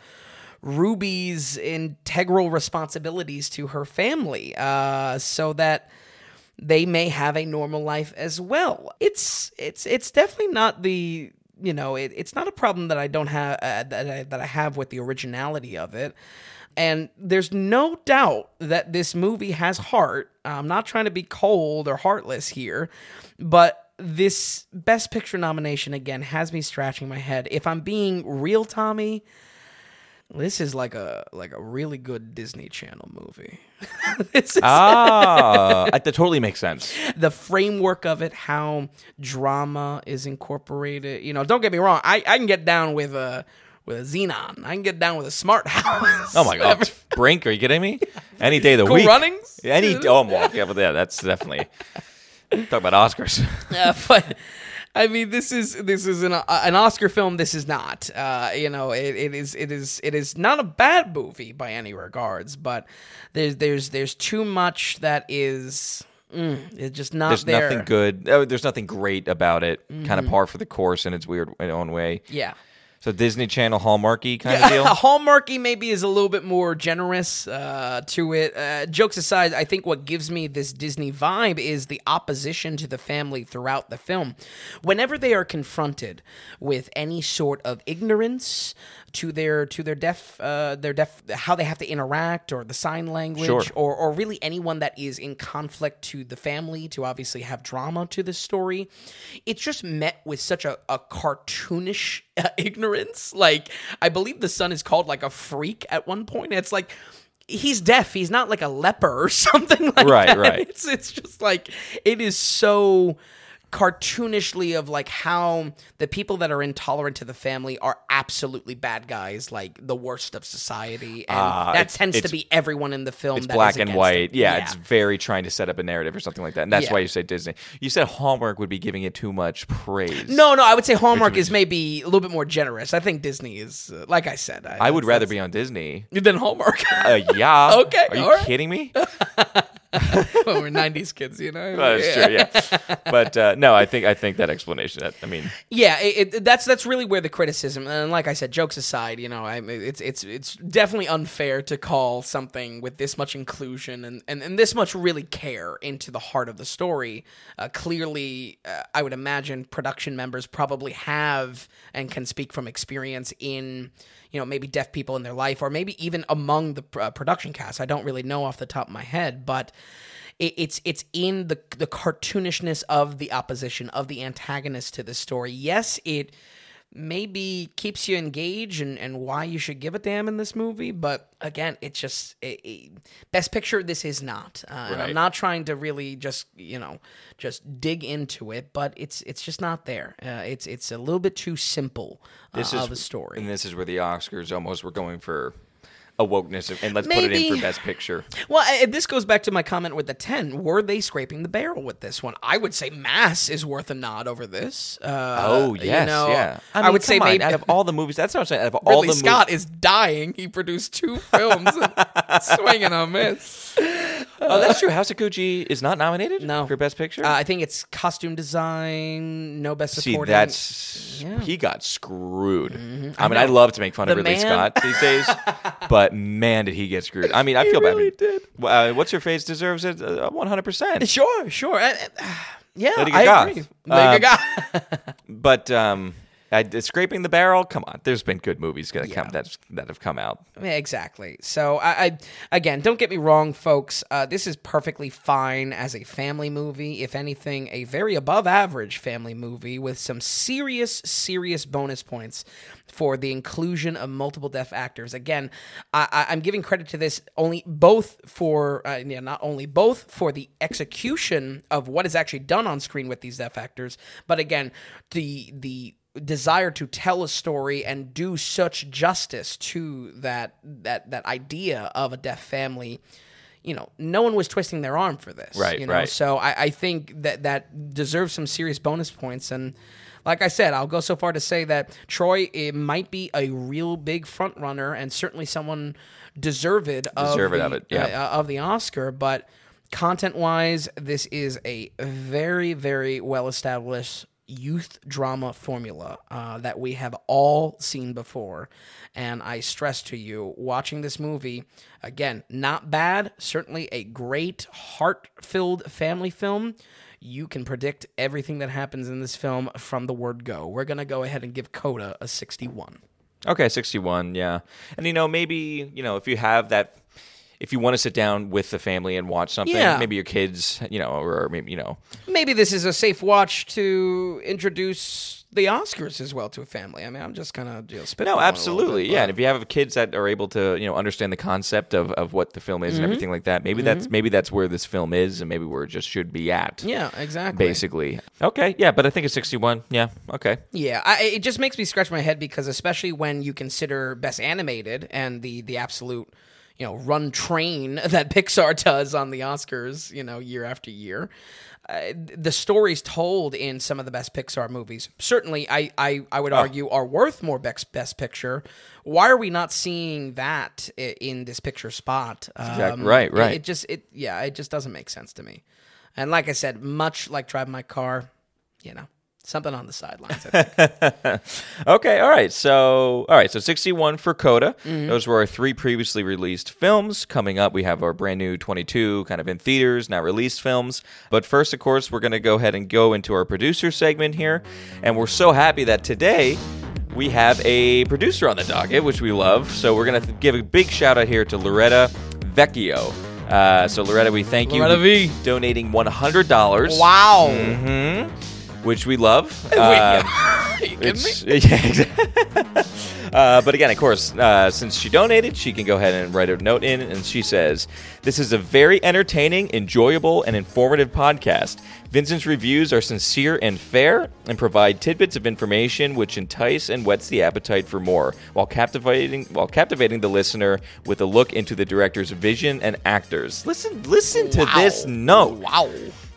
Ruby's integral responsibilities to her family, uh, so that they may have a normal life as well. It's it's it's definitely not the you know it, it's not a problem that I don't have uh, that I, that I have with the originality of it. And there's no doubt that this movie has heart. I'm not trying to be cold or heartless here, but this Best Picture nomination again has me scratching my head. If I'm being real, Tommy, this is like a like a really good Disney Channel movie. <laughs> this is ah, <laughs> that totally makes sense. the framework of it, how drama is incorporated. You know, don't get me wrong. I, I can get down with a with a Zenon. I can get down with a Smart House. Oh my god, <laughs> Brink, are you kidding me? Any day of the Cool week. Runnings? Any oh, yeah, but yeah, that's definitely talk about Oscars. Uh, but I mean, this is this is an, uh, an Oscar film. This is not. Uh, you know, it, it is it is it is not a bad movie by any regards, but there's there's there's too much that is It's just not there. There's there. nothing good. Oh, there's nothing great about it. Kind Mm-hmm. of par for the course in its weird own way. Yeah. So Disney Channel Hallmarky kind of deal. <laughs> Hallmarky maybe is a little bit more generous uh, to it. Uh, jokes aside, I think what gives me this Disney vibe is the opposition to the family throughout the film. Whenever they are confronted with any sort of ignorance to their to their deaf uh, their deaf how they have to interact or the sign language Sure. or or really anyone that is in conflict to the family to obviously have drama to the story. It's just met with such a, a cartoonish uh, <laughs> ignorance. Like i believe the son is called like a freak at one point. It's like he's deaf. He's not like a leper or <laughs> something like Right, that. right. it's, it's just like it is so cartoonishly of like how the people that are intolerant to the family are absolutely bad guys, like the worst of society, and Ah, that tends to be everyone in the film. It's black and white. it. Yeah, it's very trying to set up a narrative or something like that. And that's Yeah. why you say Disney. You said Hallmark would be giving it too much praise. no, no. I would say Hallmark is maybe a little bit more generous. I think Disney is, uh, like I said, I, I would rather be on Disney. than Hallmark. Uh, yeah. <laughs> Okay, Are you right. kidding me? <laughs> <laughs> well, we're '90s kids, you know. Well, that's true. Yeah. But uh, no, I think I think that explanation. That, I mean, Yeah, it, it, that's that's really where the criticism. And like I said, jokes aside, you know, I, it's it's it's definitely unfair to call something with this much inclusion and, and, and this much really care into the heart of the story. Uh, clearly, uh, I would imagine production members probably have and can speak from experience in you know maybe deaf people in their life or maybe even among the uh, production cast. I don't really know off the top of my head, but it's it's in the the cartoonishness of the opposition of the antagonist to the story. Yes, it maybe keeps you engaged and, and why you should give a damn in this movie, but again, it's just it, it- best picture. This is not, uh, and I'm not trying to really just you know just dig into it, but it's it's just not there. Uh, it's it's a little bit too simple uh, this is of a story. and this is where the Oscars almost were going for awokeness and let's put it in for Best Picture. Well, I- this goes back to my comment with the 10. Were they scraping the barrel with this one? I would say Mass is worth a nod over this. Uh, Oh you yes, know, yeah. I, mean, would say on, maybe out of all the movies. That's what I'm saying. Out of <laughs> all Ridley the Scott movies, is dying. He produced two films <laughs> swinging a miss. Oh, that's true. House of Gucci is not nominated. No. for Best Picture. Uh, I think it's costume design, no best See, supporting. that's Yeah. Mm-hmm. he got screwed. I, mean, I love to make fun of The Ridley man- Scott these days, <laughs> but man, did he get screwed. I mean, I feel really bad. did. Uh, What's your face deserves it uh, one hundred percent. Sure, sure. Uh, uh, yeah, Lady I Gaga. agree. Uh, Lady Gaga. But um, I, scraping the barrel. Come on, there's been good movies that come Yeah. that's, that have come out. Exactly. So I, I again, don't get me wrong, folks. Uh, this is perfectly fine as a family movie. If anything, a very above average family movie with some serious, serious bonus points for the inclusion of multiple deaf actors. Again, I, I, I'm giving credit to this only both for uh, yeah, not only both for the execution of what is actually done on screen with these deaf actors, but again, the the desire to tell a story and do such justice to that that that idea of a deaf family you know no one was twisting their arm for this Right, you know right. so I, I think that that deserves some serious bonus points and like I said, I'll go so far to say that Troy it might be a real big front runner and certainly someone deserved of Deserved the, of it, yeah. uh, of the Oscar. But content wise, this is a very very well established youth drama formula uh, that we have all seen before. And I stress to you, watching this movie, again, not bad, certainly a great, heart filled family film. You can predict everything that happens in this film from the word go. We're going to go ahead and give Coda a 61. Okay, 61, yeah. And you know, maybe, you know, if you have that if you want to sit down with the family and watch something, Yeah. maybe your kids, you know, or maybe, you know, Maybe this is a safe watch to introduce the Oscars as well to a family. I mean, I'm just kind of you know, no, absolutely. bit, yeah, and if you have kids that are able to, you know, understand the concept of, of what the film is and mm-hmm. everything like that, maybe that's mm-hmm. maybe that's where this film is and maybe where it just should be at. yeah, exactly. Basically. Okay, yeah, but I think it's 61. Yeah, okay. Yeah, I, it just makes me scratch my head because especially when you consider best animated and the the absolute you know run train <laughs> that Pixar does on the Oscars, you know, year after year. Uh, the stories told in some of the best Pixar movies certainly I I, I would argue are worth more best best picture. Why are we not seeing that in this picture spot? Um, right, right. It, just it yeah, it just doesn't make sense to me. And like I said, much like driving my car, you know, something on the sidelines. I think. <laughs> Okay, all right. So, all right. So, 61 for Coda. Mm-hmm. Those were our three previously released films. Coming up, we have our brand new 22 kind of in theaters, now released films. But first, of course, we're going to go ahead and go into our producer segment here. And we're so happy that today we have a producer on the docket, which we love. So, we're going to give a big shout out here to Loretta Vecchio. Uh, so, Loretta, we thank Loretta you for donating $100. wow. hmm Which we love. <laughs> Uh, <laughs> Are me? <laughs> yeah, exactly. uh, but again, of course, uh, since she donated, she can go ahead and write a note in, and she says, "This is a very entertaining, enjoyable, and informative podcast. Vincent's reviews are sincere and fair, and provide tidbits of information which entice and whets the appetite for more, while captivating while captivating the listener with a look into the director's vision and actors. Listen, listen to this note. Wow.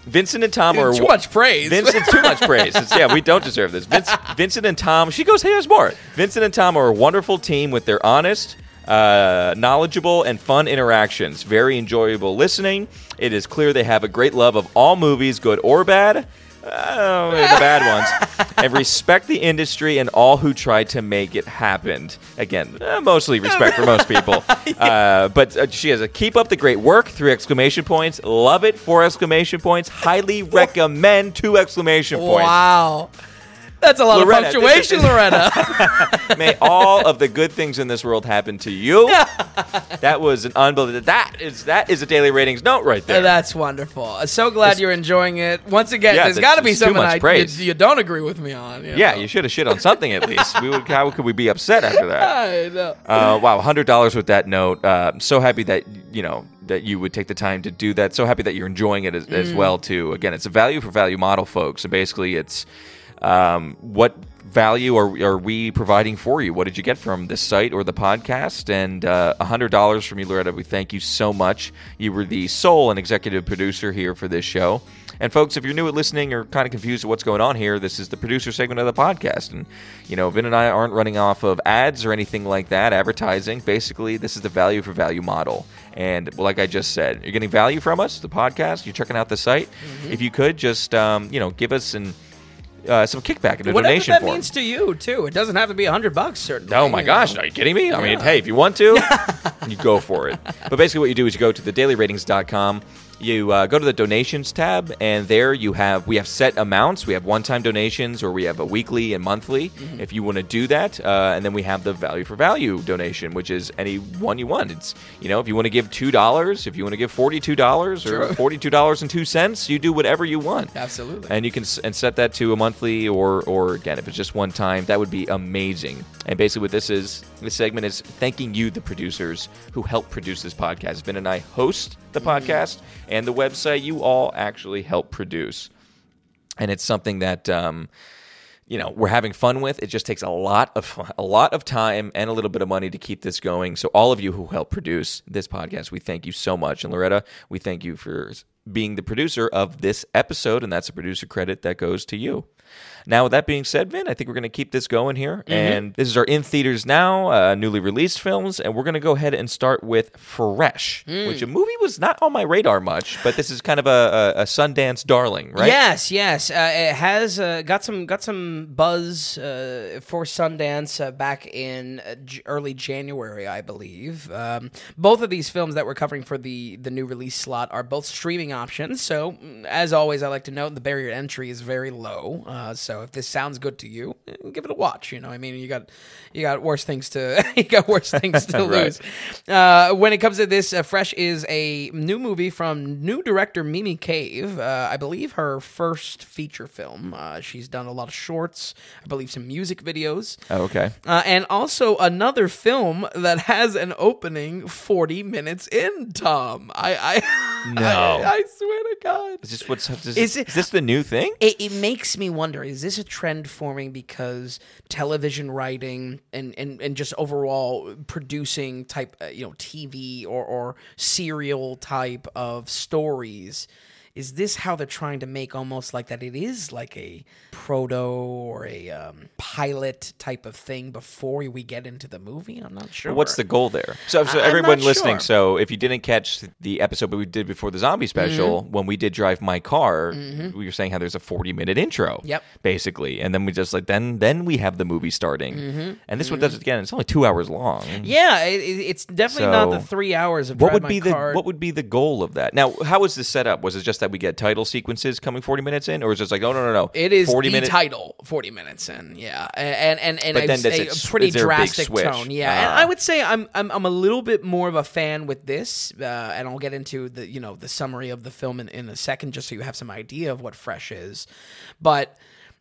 Vincent and Tom are Too much praise. Vincent, too much <laughs> praise. It's, yeah, we don't deserve this. Vince, Vincent and Tom. She goes, hey, there's more. Vincent and Tom are a wonderful team with their honest, uh, knowledgeable, and fun interactions. Very enjoyable listening. It is clear they have a great love of all movies, good or bad. Uh, the bad ones, and respect the industry and all who tried to make it happen. Again, uh, mostly respect for most people. <laughs> uh, but uh, she has a keep up the great work. Three exclamation points. Love it. Four exclamation points. Highly recommend. Two exclamation points. Wow. That's a lot Loretta, of punctuation, <laughs> Loretta. <laughs> May all of the good things in this world happen to you. that was an unbelievable. That is that is a daily ratings note right there. That's wonderful. So glad you're enjoying it. Once again, Yeah, there's got to be something I, you, you don't agree with me on. you yeah, know. you should have shit on something at least. We would, how could we be upset after that? <laughs> I know. Uh, wow, hundred dollars with that note. Uh, I'm so happy that you know that you would take the time to do that. So happy that you're enjoying it as, as Mm. well too. Again, it's a value for value model, folks. So basically, it's um, what value are, are we providing for you? What did you get from this site or the podcast? And uh, hundred dollars from you, Loretta. We thank you so much. You were the sole and executive producer here for this show. And folks, if you're new at listening or kind of confused at what's going on here, this is the producer segment of the podcast. And you know, Vin and I aren't running off of ads or anything like that, advertising. Basically, this is the value for value model. And like I just said, you're getting value from us, the podcast. You're checking out the site. If you could just, um, you know, give us an, uh, some kickback in a Whatever donation that form. means to you, too. It doesn't have to be a hundred bucks, certainly. Oh my you gosh, know. are you kidding me? I mean, hey, if you want to, <laughs> you go for it. But basically, what you do is you go to thedailyratings.com. You uh, go to the donations tab, and there you have we have set amounts. We have one-time donations, or we have a weekly and monthly. Mm-hmm. If you want to do that, uh, and then we have the value for value donation, which is any one you want. It's you know if you want to give two dollars, if you want to give forty-two dollars or forty-two dollars and two cents, you do whatever you want Absolutely. and you can s- and set that to a monthly or or again if it's just one time that would be amazing and basically what this is this segment is thanking you the producers who help produce this podcast Ben and i host the podcast and the website you all actually help produce. And it's something that um, you know we're having fun with. It just takes a lot of <laughs> a lot of time and a little bit of money to keep this going. So all of you who help produce this podcast we thank you so much. And loretta we thank you for being the producer of this episode. And that's a producer credit that goes to you now with that being said vin i think we're going to keep this going here and this is our in theaters now uh, newly released films and we're going to go ahead and start with fresh which a movie was not on my radar much but this is kind of a, a, a sundance darling right Yes, yes. Uh, it has uh, got some got some buzz uh, for Sundance uh, back in uh, J- early January, I believe. Um, both of these films that we're covering for the the new release slot are both streaming options. So, mm, as always, I like to note the barrier to entry is very low. Uh, so, if this sounds good to you, eh, give it a watch. You know, I mean, you got you got worse things to <laughs> you got worse things to <laughs> Right. lose. Uh, when it comes to this, uh, Fresh is a new movie from new director Mimi Cave. Uh, I believe her first feature film. Uh, she's done a lot of shorts, I believe some music videos, Oh, okay uh, and also another film that has an opening 40 minutes in, Tom. I, I, <laughs> No. I, I swear to God. Is this what's is, Is is, it- this the new thing? It, it makes me wonder is this a trend forming because television writing and, and, and just overall producing type uh, you know TV or, or serial type of stories is this how they're trying to make almost like that it is like a proto or a um, pilot type of thing before we get into the movie? I'm not sure. What's the goal there? So, so I- everyone listening, sure. so if you didn't catch the episode we did before the zombie special, Mm-hmm. when we did drive my car, we were saying how there's a 40 minute intro. Yep. Basically, and then we just like then then we have the movie starting, and this one does it again. It's only two hours long. Mm-hmm. Yeah, it, it- it's definitely not the three hours of What would My be the Car. what would be the goal of that? Now, how was this set up? Was it just that we get title sequences coming 40 minutes in, or is it just like, oh no no no, It is 40 the minutes? title, forty minutes in, yeah, and and and But a, then a, it pretty there a drastic tone, yeah. and Ah. I would say I'm, I'm I'm a little bit more of a fan with this, uh, and I'll get into the you know the summary of the film in, in a second, just so you have some idea of what Fresh is, but.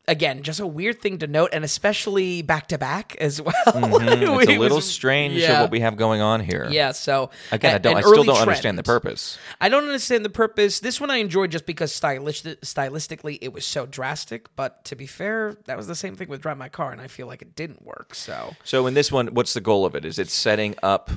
Again, just a weird thing to note, and especially back to back as <laughs> well. Mm-hmm. It's a <laughs> little was- strange yeah. of what we have going on here. Yeah, so Again, I a- don't. I still don't understand the purpose. I don't understand the purpose. This one I enjoyed just because stylistic, stylistically it was so drastic. But to be fair, that was the same thing with Drive My Car, and I feel like it didn't work. So So in this one, what's the goal of it? Is it setting up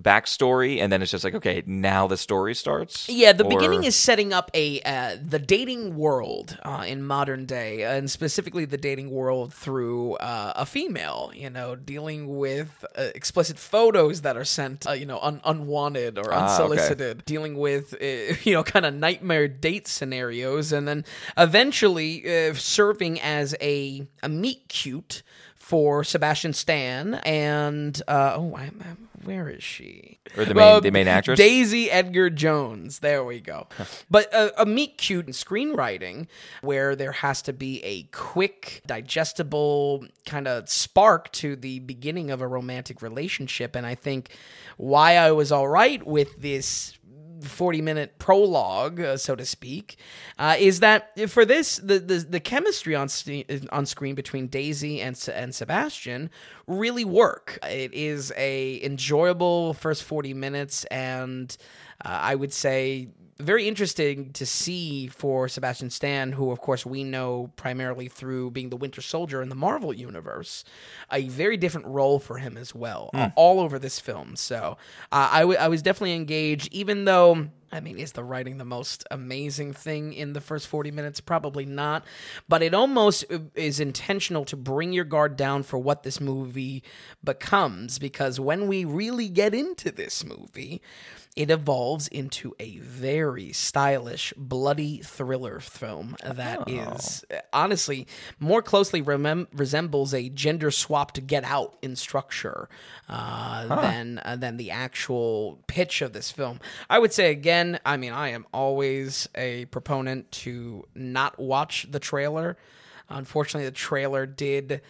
backstory, and then it's just like, okay, now the story starts? yeah, the Or- beginning is setting up a uh, the dating world uh, in modern day, and specifically the dating world through uh, a female. You know, dealing with uh, explicit photos that are sent, uh, you know, un- unwanted or Ah, okay. unsolicited. Dealing with uh, <laughs> you know kind of nightmare date scenarios, and then eventually uh, serving as a a meet cute for Sebastian Stan and uh, oh, I'm, I'm- where is she? Or the main- the main actress? Daisy Edgar Jones. There we go. <laughs> but uh, a meet cute in screenwriting where there has to be a quick, digestible kind of spark to the beginning of a romantic relationship. And I think why I was all right with this 40 minute prologue, uh, so to speak, uh, is that for this, the, the, the chemistry on, st- on screen between Daisy and, and Sebastian really work. It is a enjoyable first 40 minutes, and uh, I would say very interesting to see for Sebastian Stan, who, of course, we know primarily through being the Winter Soldier in the Marvel Universe, a very different role for him as well, uh, all over this film. So uh, I, w- I was definitely engaged, even though. I mean, is the writing the most amazing thing in the first 40 minutes? Probably not. But it almost uh, is intentional to bring your guard down for what this movie becomes. Because when we really get into this movie, it evolves into a very stylish, bloody thriller film that is uh, honestly more closely remem- resembles a gender swapped Get Out in structure uh, than uh, than the actual pitch of this film. I would say again, I mean, I am always a proponent to not watch the trailer. Unfortunately, the trailer did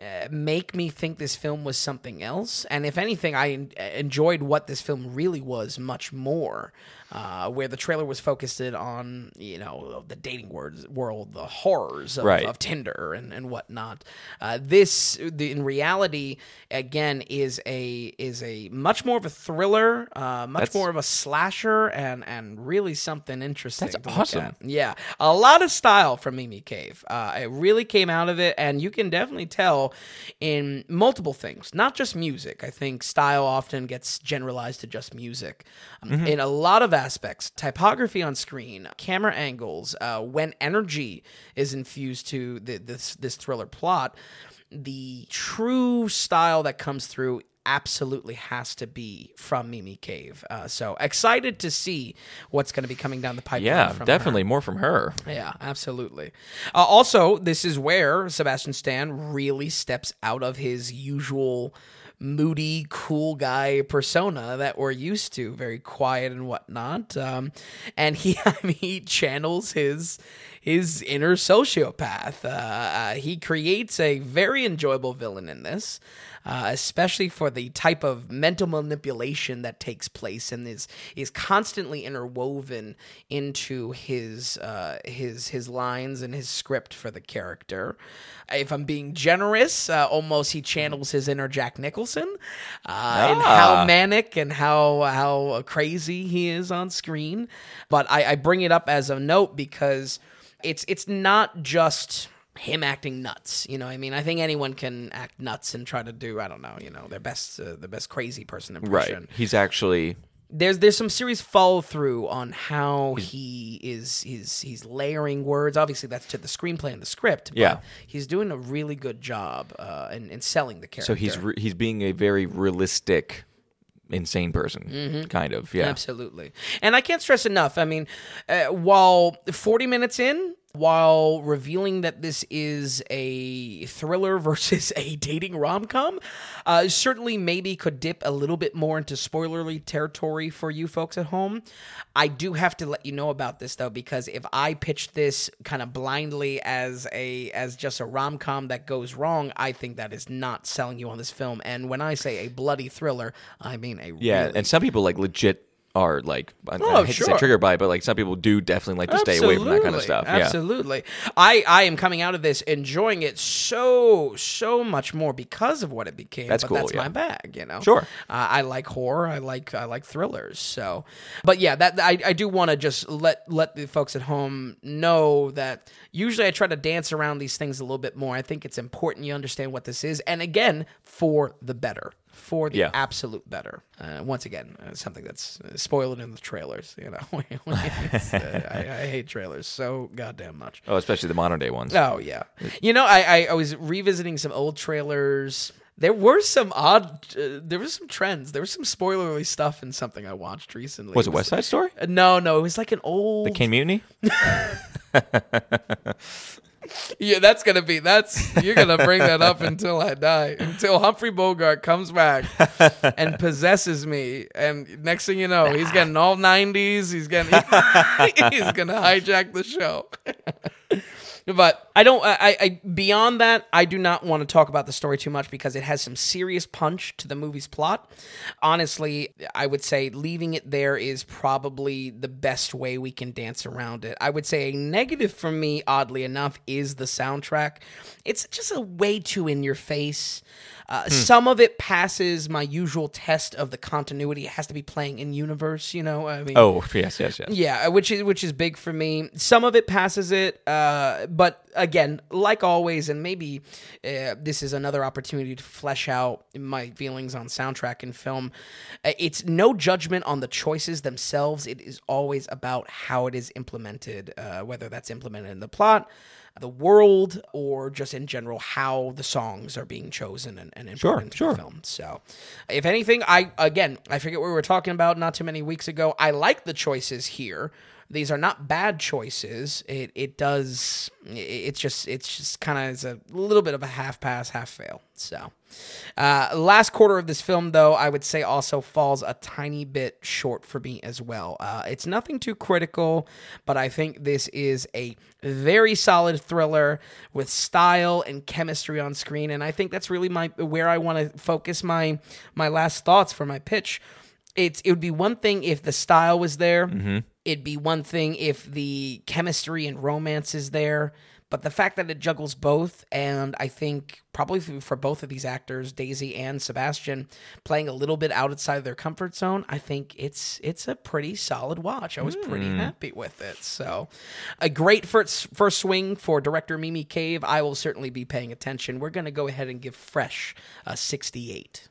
uh, make me think this film was something else. And if anything, I en- enjoyed what this film really was much more. Uh, where the trailer was focused on, you know, the dating words, world, the horrors of, Right. of Tinder and, and whatnot. Uh, this, the, in reality, again, is a is a much more of a thriller, uh, much That's- more of a slasher, and and really something interesting. That's awesome. Yeah, a lot of style from Mimi Cave. Uh, it really came out of it, and you can definitely tell in multiple things, not just music. I think style often gets generalized to just music. Um, Mm-hmm. In a lot of aspects, typography on screen, camera angles, uh, when energy is infused to the, this this thriller plot, the true style that comes through absolutely has to be from Mimi Cave. Uh, so excited to see what's going to be coming down the pipeline. Yeah, from her. definitely more from her. Yeah, absolutely. Uh, also, this is where Sebastian Stan really steps out of his usual moody, cool guy persona that we're used to, very quiet and whatnot. Um, and he, <laughs> I mean, he channels his his inner sociopath. Uh, uh, he creates a very enjoyable villain in this. Uh, especially for the type of mental manipulation that takes place and is is constantly interwoven into his uh, his his lines and his script for the character. If I'm being generous, uh, almost he channels his inner Jack Nicholson, uh, and how Ah. manic and how how crazy he is on screen. But I, I bring it up as a note because it's it's not just him acting nuts. You know, I mean, I think anyone can act nuts and try to do I don't know, you know, their best uh, the best crazy person impression. Right. He's actually there's there's some serious follow through on how he is he's he's layering words. Obviously, that's to the screenplay and the script. But Yeah. he's doing a really good job uh, in, in selling the character. So he's re- he's being a very realistic, insane person, kind of. Yeah. Absolutely. And I can't stress enough. I mean, uh, while 40 minutes in, while revealing that this is a thriller <laughs> versus a dating rom com, uh, certainly maybe could dip a little bit more into spoilerly territory for you folks at home. I do have to let you know about this though, because if I pitch this kind of blindly as a as just a rom com that goes wrong, I think that is not selling you on this film. And when I say a bloody thriller, I mean a Yeah, really and some people like legit are like I, Oh, I hate to sure. say triggered by it, but like some people do definitely like to stay away from that kind of stuff. Yeah. Absolutely. I, I am coming out of this enjoying it so, so much more because of what it became. That's but cool, That's yeah. my bag, you know? Sure. Uh, I like horror. I like I like thrillers. So, but yeah, that I, I do want to just let let the folks at home know that usually I try to dance around these things a little bit more. I think it's important you understand what this is, and again, for the better. For the Yeah. absolute better. Uh, once again, uh, something that's uh, spoiled in the trailers. You know, <laughs> uh, I, I hate trailers so goddamn much. Oh, especially the modern day ones. Oh yeah, you know, I, I I was revisiting some old trailers. There were some odd. Uh, there was some trends. There was some spoilerly stuff in something I watched recently. Was it West Side Story? Uh, no, no, it was like an old. The Caine Mutiny? <laughs> <laughs> Yeah, that's gonna be. That's you're gonna bring that up until I die. Until Humphrey Bogart comes back and <laughs> possesses me, and next thing you know, he's getting all '90s. He's getting. <laughs> he's gonna hijack the show. <laughs> But I don't. I, I beyond that, I do not want to talk about the story too much because it has some serious punch to the movie's plot. Honestly, I would say leaving it there is probably the best way we can dance around it. I would say a negative for me, oddly enough, is the soundtrack. It's just a way too in your face. Uh, Some of it passes my usual test of the continuity. It has to be playing in universe, you know. I mean, Oh, yes, yes, yes. yeah, which is which is big for me. Some of it passes it, uh, but again, like always, and maybe uh, this is another opportunity to flesh out my feelings on soundtrack and film. Uh, it's no judgment on the choices themselves. It is always about how it is implemented, uh, whether that's implemented in the plot. The world, or just in general, how the songs are being chosen and, and Sure, imported sure. the film. So, if anything, I again, I forget what we were talking about not too many weeks ago. I like the choices here. These are not bad choices. It it does. It's just it's just kind of a little bit of a half pass, half fail. So, uh, last quarter of this film, though, I would say also falls a tiny bit short for me as well. Uh, it's nothing too critical, but I think this is a very solid thriller with style and chemistry on screen, and I think that's really my where I want to focus my my last thoughts for my pitch. It's it would be one thing if the style was there. Mm-hmm. It'd be one thing if the chemistry and romance is there. But the fact that it juggles both, and I think probably for both of these actors, Daisy and Sebastian, playing a little bit outside their comfort zone, I think it's it's a pretty solid watch. I was pretty hmm. happy with it. So, a great first first swing for director Mimi Cave. I will certainly be paying attention. We're going to go ahead and give Fresh a 68.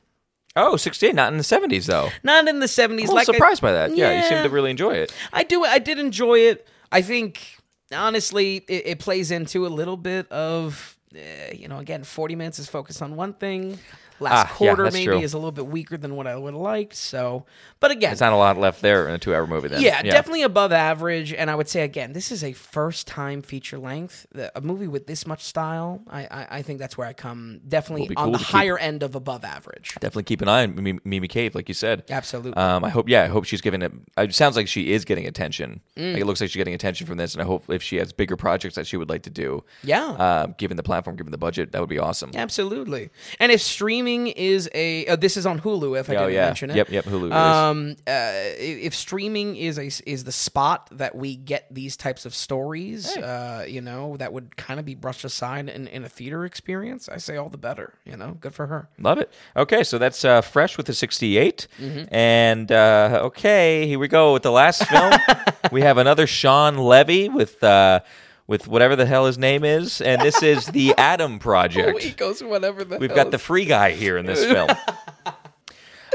Oh, 68, not in the 70s, though. Not in the 70s. I'm like I- surprised by that. Yeah, you seem to really enjoy it. I do. I did enjoy it. I think honestly, it, it plays into a little bit of, uh, you know, again, forty minutes is focused on one thing. Last Ah, quarter that's maybe true. is a little bit weaker than what I would have liked. So, but again, it's not a lot left there in a two hour movie then. yeah, definitely above average. And I would say again, this is a first time feature length. A movie with this much style, I I, I think that's where I come definitely be on cool the to keep- higher end of above average. Definitely keep an eye on Mimi, Mimi Cave, like you said. Absolutely. Um, I hope, yeah, I hope she's giving it. It sounds like she is getting attention. Like it looks like she's getting attention from this, and I hope if she has bigger projects that she would like to do, Yeah. uh, given the platform, given the budget, that would be awesome. Absolutely. And if streaming is a, uh, this is on Hulu. If I Oh, didn't yeah. mention it. Yep, yep, Hulu. Um, uh, if streaming is a is the spot that we get these types of stories, uh, you know, that would kind of be brushed aside in, in a theater experience. I say all the better. You know, good for her. Love it. Okay, so that's uh, fresh with the 68. Mm-hmm. And uh, okay, here we go with the last film. <laughs> we have another Shawn Levy with uh, with whatever the hell his name is, and this is the <laughs> Adam Project. He goes whatever the We've got the free guy here in this <laughs> film. <laughs>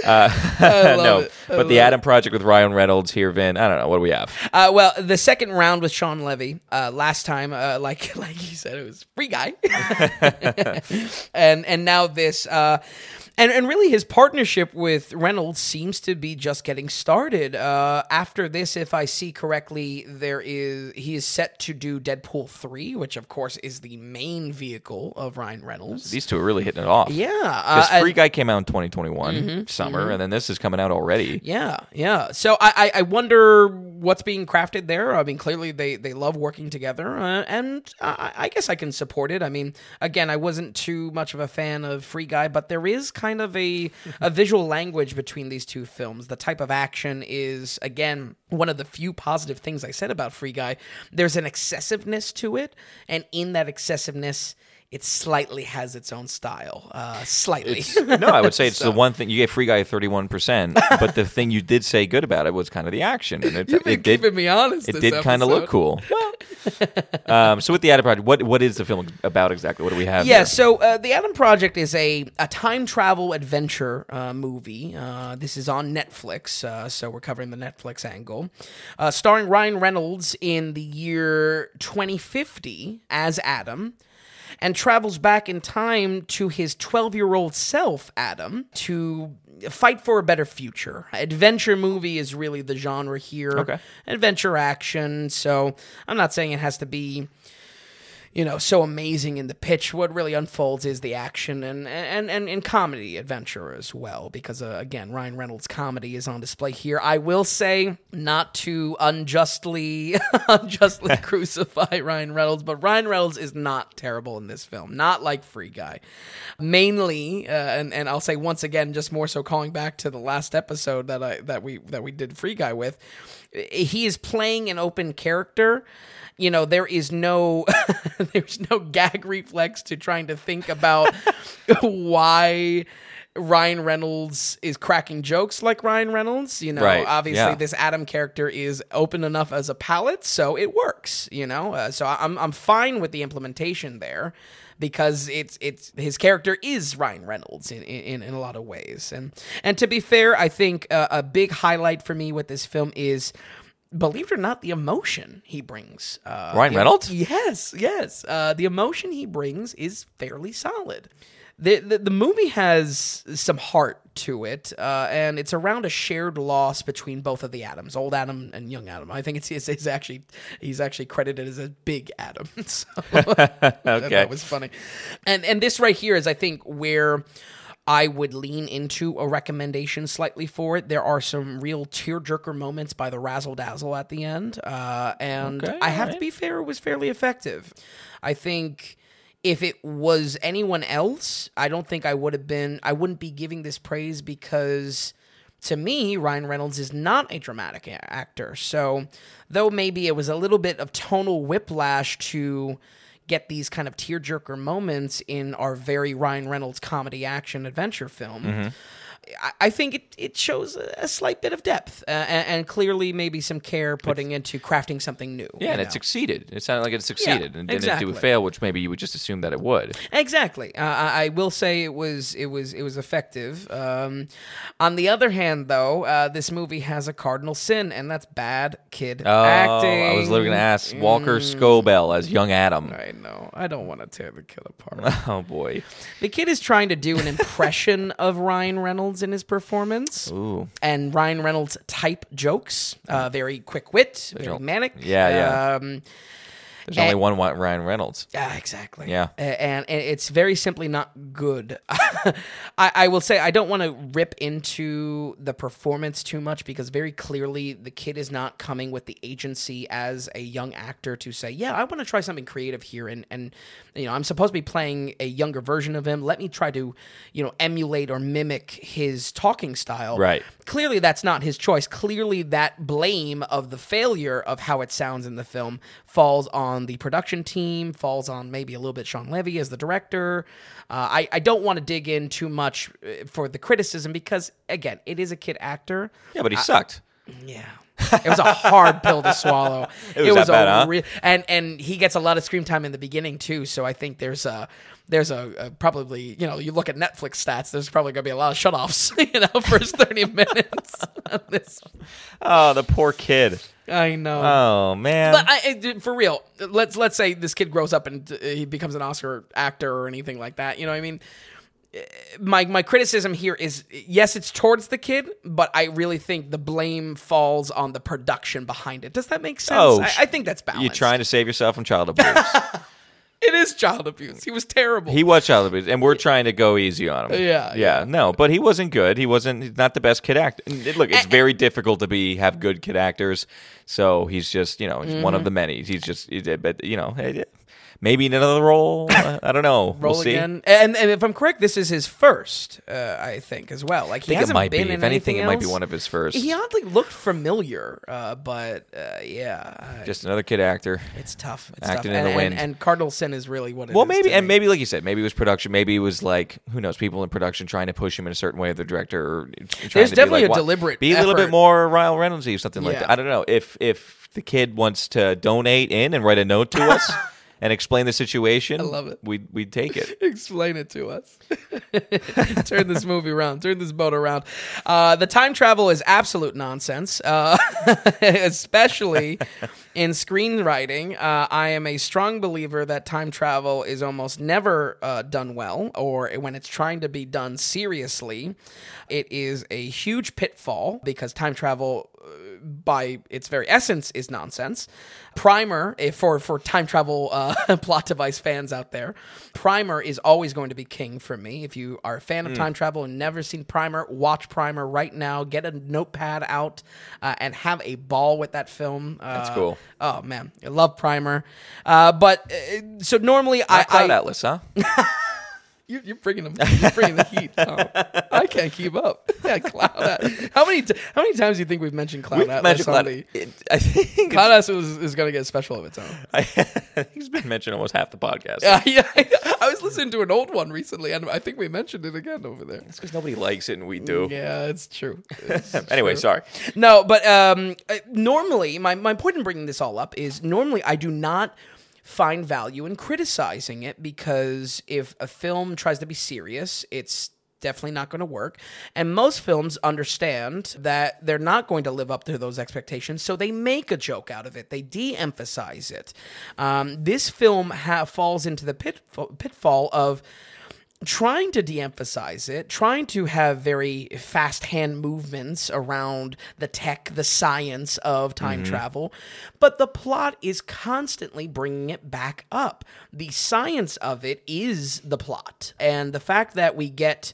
Love no, but the Adam Project with Ryan Reynolds here, Vin. I don't know. What do we have? Uh, well, the second round with Shawn Levy. Uh, last time, uh, like like you said, it was free guy, and and now this. And, and really, his partnership with Reynolds seems to be just getting started. Uh, after this, if I see correctly, there is he is set to do Deadpool three, which of course is the main vehicle of Ryan Reynolds. These two are really hitting it off. yeah, Because uh, Free Guy came out in 2021 summer, and then this is coming out already. Yeah, yeah. So I, I, I wonder what's being crafted there. I mean, clearly they, they love working together, uh, and I, I guess I can support it. I mean, again, I wasn't too much of a fan of Free Guy, but there is kind of a a visual language between these two films. The type of action is again one of the few positive things I said about Free Guy. There's an excessiveness to it, and in that excessiveness. It slightly has its own style, uh, slightly. no, I would say it's <laughs> the one thing you gave Free Guy 31%, but the thing you did say good about it was kind of the action, and it, You've been it did me honest. it this did kind of look cool. <laughs> um, so with the Adam Project, what what is the film about exactly? What do we have? Yeah, there? so uh, the Adam Project is a, a time travel adventure uh, movie. Uh, this is on Netflix, uh, so we're covering the Netflix angle. Uh, starring Ryan Reynolds in the year 2050 as Adam, and travels back in time to his 12 year old self, Adam, to fight for a better future. Adventure movie is really the genre here. Okay. Adventure action. So I'm not saying it has to be you know, so amazing in the pitch. What really unfolds is the action and and and, and comedy adventure as well. Because uh, again, Ryan Reynolds' comedy is on display here. I will say, not to unjustly <laughs> unjustly <laughs> crucify Ryan Reynolds, but Ryan Reynolds is not terrible in this film. Not like Free Guy. Mainly, uh, and and I'll say once again, just more so calling back to the last episode that I that we that we did Free Guy with. He is playing an open character you know there is no <laughs> there's no gag reflex to trying to think about <laughs> why Ryan Reynolds is cracking jokes like Ryan Reynolds. You know, Right, obviously yeah. this Adam character is open enough as a palette, so it works. You know, uh, so I'm I'm fine with the implementation there because it's it's his character is Ryan Reynolds in in, in a lot of ways. And and to be fair, I think uh, a big highlight for me with this film is. Believe it or not, the emotion he brings. Uh, Ryan Reynolds? Yes, yes. Uh, the emotion he brings is fairly solid. The, the, the movie has some heart to it, uh, and it's around a shared loss between both of the Adams, old Adam and young Adam. I think it's, it's, it's actually he's actually credited as a big Adam. <laughs> So <laughs> Okay. that was funny. And and this right here is I think where I would lean into a recommendation slightly for it. There are some real tearjerker moments by the razzle dazzle at the end, uh, and Okay, I have to be fair, it was fairly effective. I think if it was anyone else, I don't think I would have been. I wouldn't be giving this praise because. To me, Ryan Reynolds is not a dramatic actor. So, though maybe it was a little bit of tonal whiplash to get these kind of tearjerker moments in our very Ryan Reynolds comedy action adventure film. Mm-hmm. I, think it, it shows a, slight bit of depth uh, and, and clearly maybe some care putting into crafting something new. Yeah, and it succeeded. It sounded like it succeeded and didn't exactly. do a fail, which maybe you would just assume that it would. Exactly. Uh, I I will say it was it was it was effective. Um, on the other hand, though, uh, this movie has a cardinal sin, and that's bad kid Oh, acting. I was literally going to ask Walker Scobell as young Adam. I know. I don't want to tear the kid apart. <laughs> Oh boy. the kid is trying to do an impression of Ryan Reynolds in his performance. Ooh. and Ryan Reynolds type jokes. Uh, very quick wit, very manic. Yeah, yeah. Um, There's only eh. one Wa- Ryan Reynolds. yeah, exactly. Yeah. And, and it's very simply not good. <laughs> I, I will say I don't want to rip into the performance too much because very clearly the kid is not coming with the agency as a young actor to say, yeah, I want to try something creative here, and and you know I'm supposed to be playing a younger version of him. Let me try to you know emulate or mimic his talking style. Right. Clearly, that's not his choice. Clearly, that blame of the failure of how it sounds in the film falls on the production team, falls on maybe a little bit Shawn Levy as the director. Uh, I, I don't want to dig in too much uh, for the criticism because, again, it is a kid actor. Yeah, but he sucked. Yeah. It was a hard pill to swallow. <laughs> It was that bad, a huh? and and he gets a lot of screen time in the beginning too. So I think there's a there's a, a probably you know you look at Netflix stats. There's probably going to be a lot of shutoffs. <laughs> You know, first thirty <laughs> minutes. on this. Oh, the poor kid. I know. Oh man. But I, for real, let's let's say this kid grows up and uh, he becomes an Oscar actor or anything like that. You know, what I mean, Uh, my my criticism here is yes, it's towards the kid, but I really think the blame falls on the production behind it. Does that make sense? Oh, I, I think that's balanced. You're trying to save yourself from child abuse. <laughs> It is child abuse. He was terrible. he was child abuse, and we're trying to go easy on him. Yeah, yeah. No, but he wasn't good. He wasn't. He's not the best kid actor. Look, it's very difficult to be have good kid actors. So he's just you know he's one Mm-hmm. of the many. He's just he did- but you know hey, maybe in another role. <laughs> uh, I don't know. Roll we'll see. again, and, and if I'm correct, this is his first, uh, I think, as well. Like he I think it hasn't might be. been If in anything, it might be one of his first. He oddly looked familiar, uh, but uh, yeah, just another kid actor. it's tough. It's Acting tough. in and, the wind. And, and Cardinal Sin is really what it Well, is maybe, to and me. maybe, like you said, maybe it was production. Maybe it was like who knows, people in production trying to push him in a certain way. Of the director, or trying There's to be definitely like, a "Why- deliberate Be a little bit more Ryle Reynoldsy or something like Yeah. that. I don't know if if the kid wants to donate in and write a note to us <laughs> and explain the situation. I love it. We we take it. <laughs> Explain it to us. <laughs> turn this movie around. Turn this boat around. Uh, the time travel is absolute nonsense, uh, <laughs> especially in screenwriting. Uh, I am a strong believer that time travel is almost never uh, done well, or when it's trying to be done seriously, it is a huge pitfall because time travel by its very essence is nonsense. Primer, if for for time travel uh, <laughs> plot device fans out there, Primer is always going to be king for me. If you are a fan of time travel and never seen Primer, watch Primer right now. Get a notepad out uh, and have a ball with that film. Uh, That's cool. Oh man, I love Primer. Uh, but uh, so normally I, Not Cloud I Atlas, huh? <laughs> you, you're bringing them. You're bringing the heat. Oh, I can't keep up. <laughs> Yeah, Cloud. How many t- how many times do you think we've mentioned Cloud We've Atlas? mentioned Cloud. the- it- I think Cloud is, is going to get special of its own. <laughs> I, he's been mentioned almost half the podcast. Uh, <laughs> yeah, I was listening to an old one recently, and I think we mentioned it again over there. It's because nobody likes it and we do. Yeah, it's true. It's Anyway, true. sorry. No, but um, normally, my, my point in bringing this all up is normally I do not find value in criticizing it because if a film tries to be serious, it's definitely not going to work. And most films understand that they're not going to live up to those expectations, so they make a joke out of it. They de-emphasize it. Um, this film ha- falls into the pitfall, pitfall of trying to de-emphasize it trying to have very fast hand movements around the tech the science of time mm-hmm. travel but the plot is constantly bringing it back up. The science of it is the plot and the fact that we get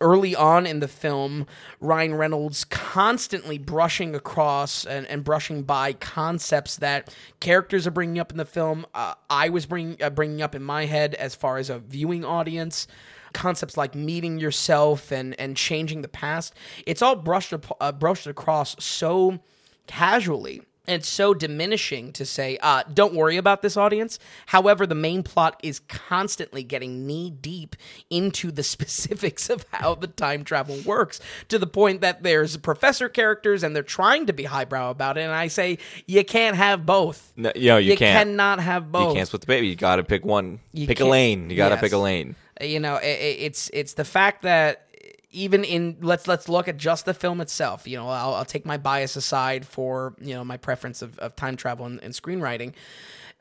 early on in the film ryan reynolds constantly brushing across and, and brushing by concepts that characters are bringing up in the film uh, i was bringing, uh, bringing up in my head as far as a viewing audience. Concepts like meeting yourself and and changing the past it's all brushed uh, brushed across so casually and it's so diminishing to say uh, don't worry about this audience however the main plot is constantly getting knee deep into the <laughs> specifics of how the time travel works to the point that there's professor characters and they're trying to be highbrow about it and i say you can't have both No, you know, you, you can't. cannot have both You can't split the baby. You got to pick one. You pick a lane. You got to Yes. pick a lane. you know i- i- it's it's the fact that even in let's let's look at just the film itself you know i'll, I'll take my bias aside for you know my preference of, of time travel and, and screenwriting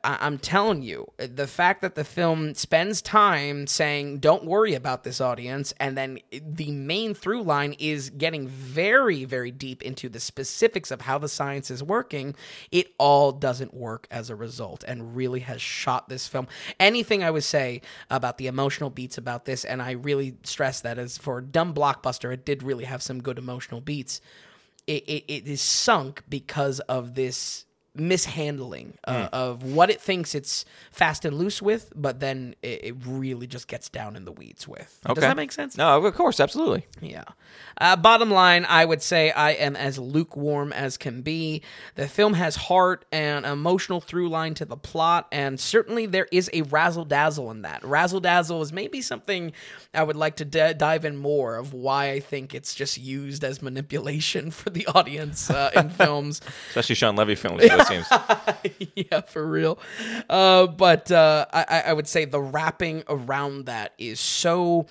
I, i'm telling you the fact that the film spends time saying don't worry about this audience and then the main through line is getting very very deep into the specifics of how the science is working it all doesn't work as a result and really has shot this film. Anything i would say about the emotional beats about this and i really stress that as for a dumb blockbuster it did really have some good emotional beats it, it, it is sunk because of this mishandling uh, of what it thinks it's fast and loose with, but then it, it really just gets down in the weeds with. Does that make sense? No, of course, absolutely. Yeah. Uh, bottom line, I would say I am as lukewarm as can be. The film has heart and emotional through line to the plot, and certainly there is a razzle dazzle in that. Razzle dazzle is maybe something I would like to d- dive in more of why I think it's just used as manipulation <laughs> for the audience uh, in <laughs> films. Especially Shawn Levy films. <laughs> Costumes. <laughs> yeah, for real. Uh, but uh, I, I would say the wrapping around that is so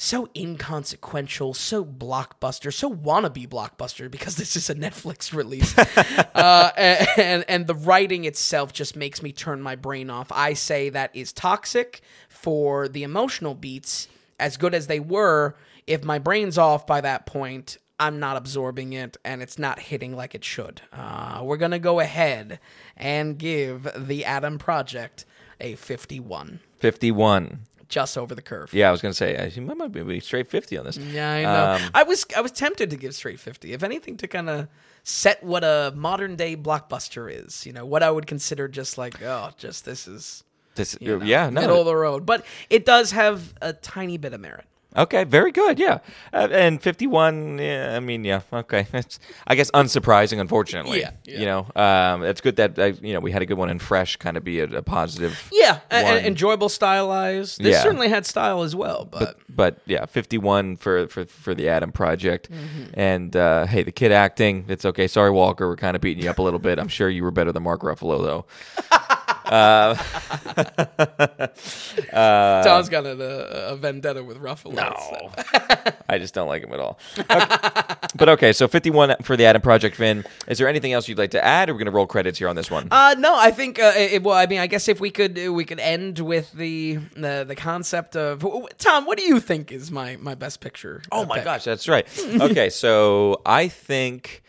so inconsequential, so blockbuster, so wannabe blockbuster because this is a Netflix <laughs> release. <laughs> uh, and and the writing itself just makes me turn my brain off. I say that is toxic for the emotional beats, as good as they were. If my brain's off by that point, I'm not absorbing it and it's not hitting like it should. Uh, we're going to go ahead and give The Adam Project a 51. 51. Just over the curve. Yeah, I was going to say, I might be straight 50 on this. Yeah, I know. Um, I was I was tempted to give straight 50. If anything to kind of set what a modern day blockbuster is, you know, what I would consider just like, oh, just this is This, you know, yeah, no. middle of the road. But it does have a tiny bit of merit. Okay, very good. Yeah, uh, and fifty-one. Yeah, I mean, yeah. Okay, <laughs> it's I guess unsurprising, unfortunately. Yeah, yeah. You know, um, it's good that uh, you know we had a good one and fresh, kind of be a, a positive. Yeah, a- one. and enjoyable stylized. This Yeah. certainly had style as well, but, But yeah, fifty-one for for for the Adam Project, Mm-hmm. and uh, hey, the kid acting. It's okay. Sorry, Walker. We're kind of beating you up a little bit. I'm sure you were better than Mark Ruffalo, though. <laughs> <laughs> Tom's got a, a vendetta with Ruffalo. so- <laughs> I just don't like him at all. Okay. but okay, so 51 for the Adam Project, Finn, Is there anything else you'd like to add? Or we're going to roll credits here on this one. Uh, no, I think. Uh, it, well, I mean, I guess if we could, we could end with the the, the concept of Tom. What do you think is my my best picture? Oh uh, my pick? gosh, that's right. Okay, so I think,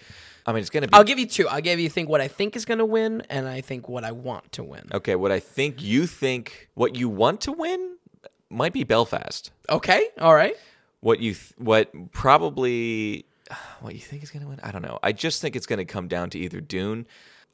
I mean, it's going to be I'll give you two. I'll give you think what I think is going to win, and I think what I want to win. okay. What I think you think, what you want to win, might be Belfast. Okay, all right. What you, th- what probably, <sighs> what you think is going to win? I don't know. I just think it's going to come down to either Dune.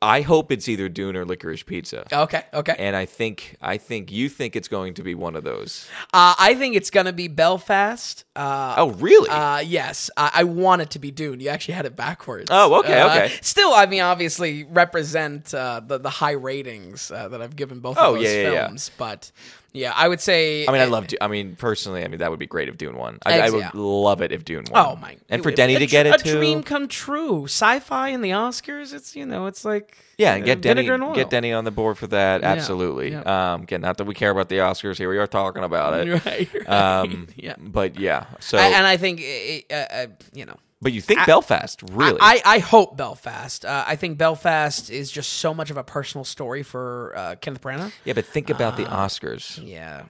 I hope it's either Dune or Licorice Pizza. Okay, okay. And I think, I think you think it's going to be one of those. Uh, I think it's going to be Belfast. Uh, Oh, really? Uh, yes, I, I want it to be Dune. You actually had it backwards. Oh, okay, Uh, okay. Still, I mean, obviously represent uh, the the high ratings uh, that I've given both Oh, of those yeah, yeah, yeah. films. But yeah, I would say. I mean, I love. I mean, personally, I mean that would be great if Dune won. I, I would yeah. love it if Dune won. Oh my! And for Denny to get it too. a too. dream come true. Sci-fi in the Oscars. It's you know, it's like Yeah, and get Denny, and get Denny on the board for that. Absolutely. yeah. Um, again, not that we care about the Oscars. Here we are talking about it. <laughs> Right, right. Um, <laughs> yeah. But yeah. So, I- and I think uh, uh, uh, you know. But you think Belfast really? I, I hope Belfast. Uh, I think Belfast is just so much of a personal story for uh, Kenneth Branagh. yeah, but think about the Oscars. Yeah,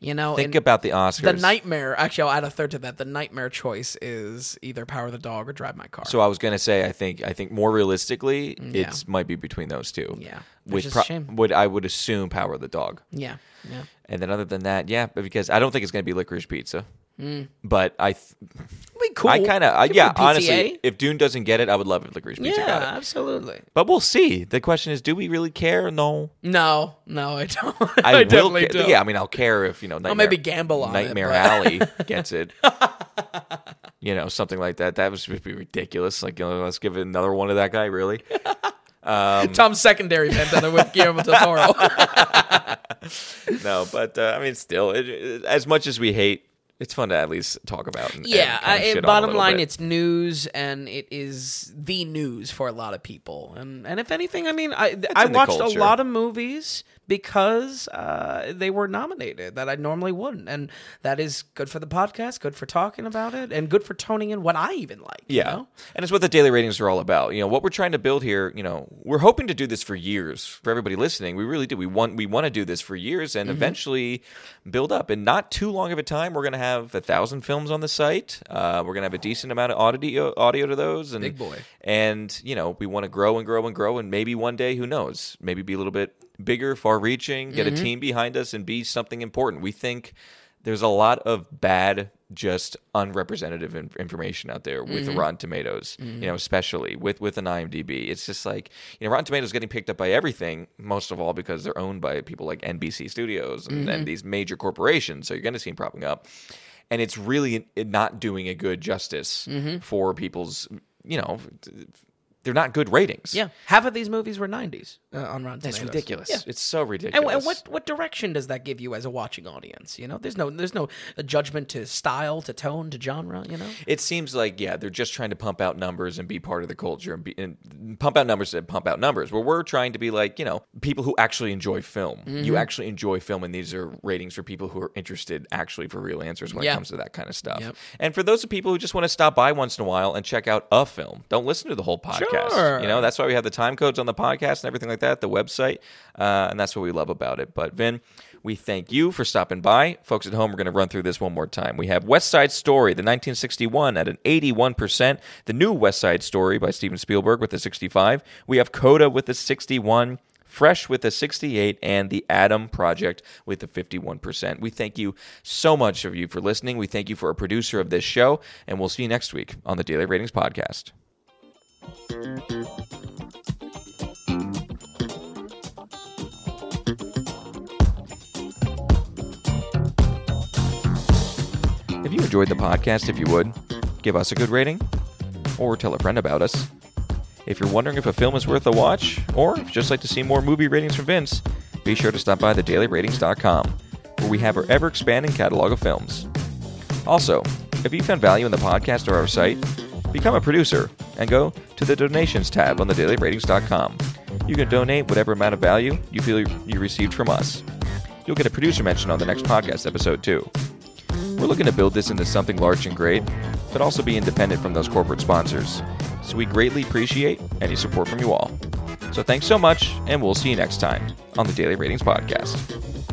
you know, Think about the Oscars. the nightmare. Actually, I'll add a third to that. The nightmare choice is either Power of the Dog or Drive My Car. So I was gonna say, I think, I think more realistically, it might be between those two. Yeah. Which is a shame. would I would assume Power of the Dog. yeah, yeah. And then other than that, yeah, because I don't think it's gonna be Licorice Pizza. But I, th- be cool. I kind of, yeah, honestly, if Dune doesn't get it, I would love if Licorice Pizza yeah, got it. absolutely. But we'll see. The question is, do we really care? No. No, no, I don't. <laughs> I, I, will don't. Yeah, I mean, I'll care if you know. Nightmare, I'll maybe gamble on it, Nightmare but- Alley <laughs> gets it. you know, something like that. That would be ridiculous. Like, you know, let's give it another one to that guy. Really? <laughs> Tom's secondary vendetta with Guillermo del Toro. no, but uh, I mean, still, it, it- as much as we hate, it's fun to at least talk about. And, yeah, and kinda I, shit on a bottom line, bit. it's news, and it is the news for a lot of people. And and if anything, I mean, I I watched a lot of movies because uh, they were nominated that I normally wouldn't, and that is good for the podcast, good for talking about it, and good for toning in what I even like. you Yeah. know? And it's what the daily ratings are all about. You know, what we're trying to build here, you know, we're hoping to do this for years for everybody listening. We really do. We want we want to do this for years and eventually build up. In not too long of a time, we're going to have a thousand films on the site. Uh, we're going to have a decent amount of audio audio to those. And, Big boy. And, you know, we want to grow and grow and grow. And maybe one day, who knows, maybe be a little bit bigger, far reaching, get a mm-hmm. team behind us and be something important. We think there's a lot of bad, just unrepresentative in- information out there with mm-hmm. Rotten Tomatoes, you mm-hmm. know, especially with with an IMDb. It's just like you know, Rotten Tomatoes is getting picked up by everything, most of all because they're owned by people like NBC Studios and, and these major corporations. So you're going to see them propping up, and it's really not doing a good justice for people's, you know. They're not good ratings. Yeah, half of these movies were 90s uh, on Rotten That's Tomatoes. ridiculous. Yeah. It's so ridiculous. and what what direction does that give you as a watching audience? You know, there's no there's no uh, judgment to style, to tone, to genre. You know, It seems like yeah, they're just trying to pump out numbers and be part of the culture and, be, and pump out numbers and pump out numbers. Where we're trying to be like you know people who actually enjoy film. Mm-hmm. You actually enjoy film, and these are ratings for people who are interested actually for real answers when Yeah. it comes to that kind of stuff. Yep. And for those of people who just want to stop by once in a while and check out a film, don't listen to the whole podcast. Sure. You know that's why we have the time codes on the podcast and everything like that, the website, uh, and that's what we love about it. But Vin. We thank you for stopping by. Folks at home, we're going to run through this one more time. We have West Side Story, the 1961, at an 81%. The new West Side Story by Steven Spielberg with a 65. We have Coda with a 61. Fresh with a 68 and the Adam Project with a 51%. We thank you so much of you for listening. We thank you for a producer of this show, and we'll see you next week on the Daily Ratings Podcast. If you enjoyed the podcast, if you would, give us a good rating or tell a friend about us. If you're wondering if a film is worth a watch, or if you'd just like to see more movie ratings from Vince, be sure to stop by thedailyratings.com, where we have our ever expanding catalog of films. Also, if you found value in the podcast or our site, become a producer and go to the donations tab on thedailyratings.com. You can donate whatever amount of value you feel you received from us. You'll get a producer mention on the next podcast episode, too. We're looking to build this into something large and great, but also be independent from those corporate sponsors. So we greatly appreciate any support from you all. So thanks so much, and we'll see you next time on the Daily Ratings Podcast.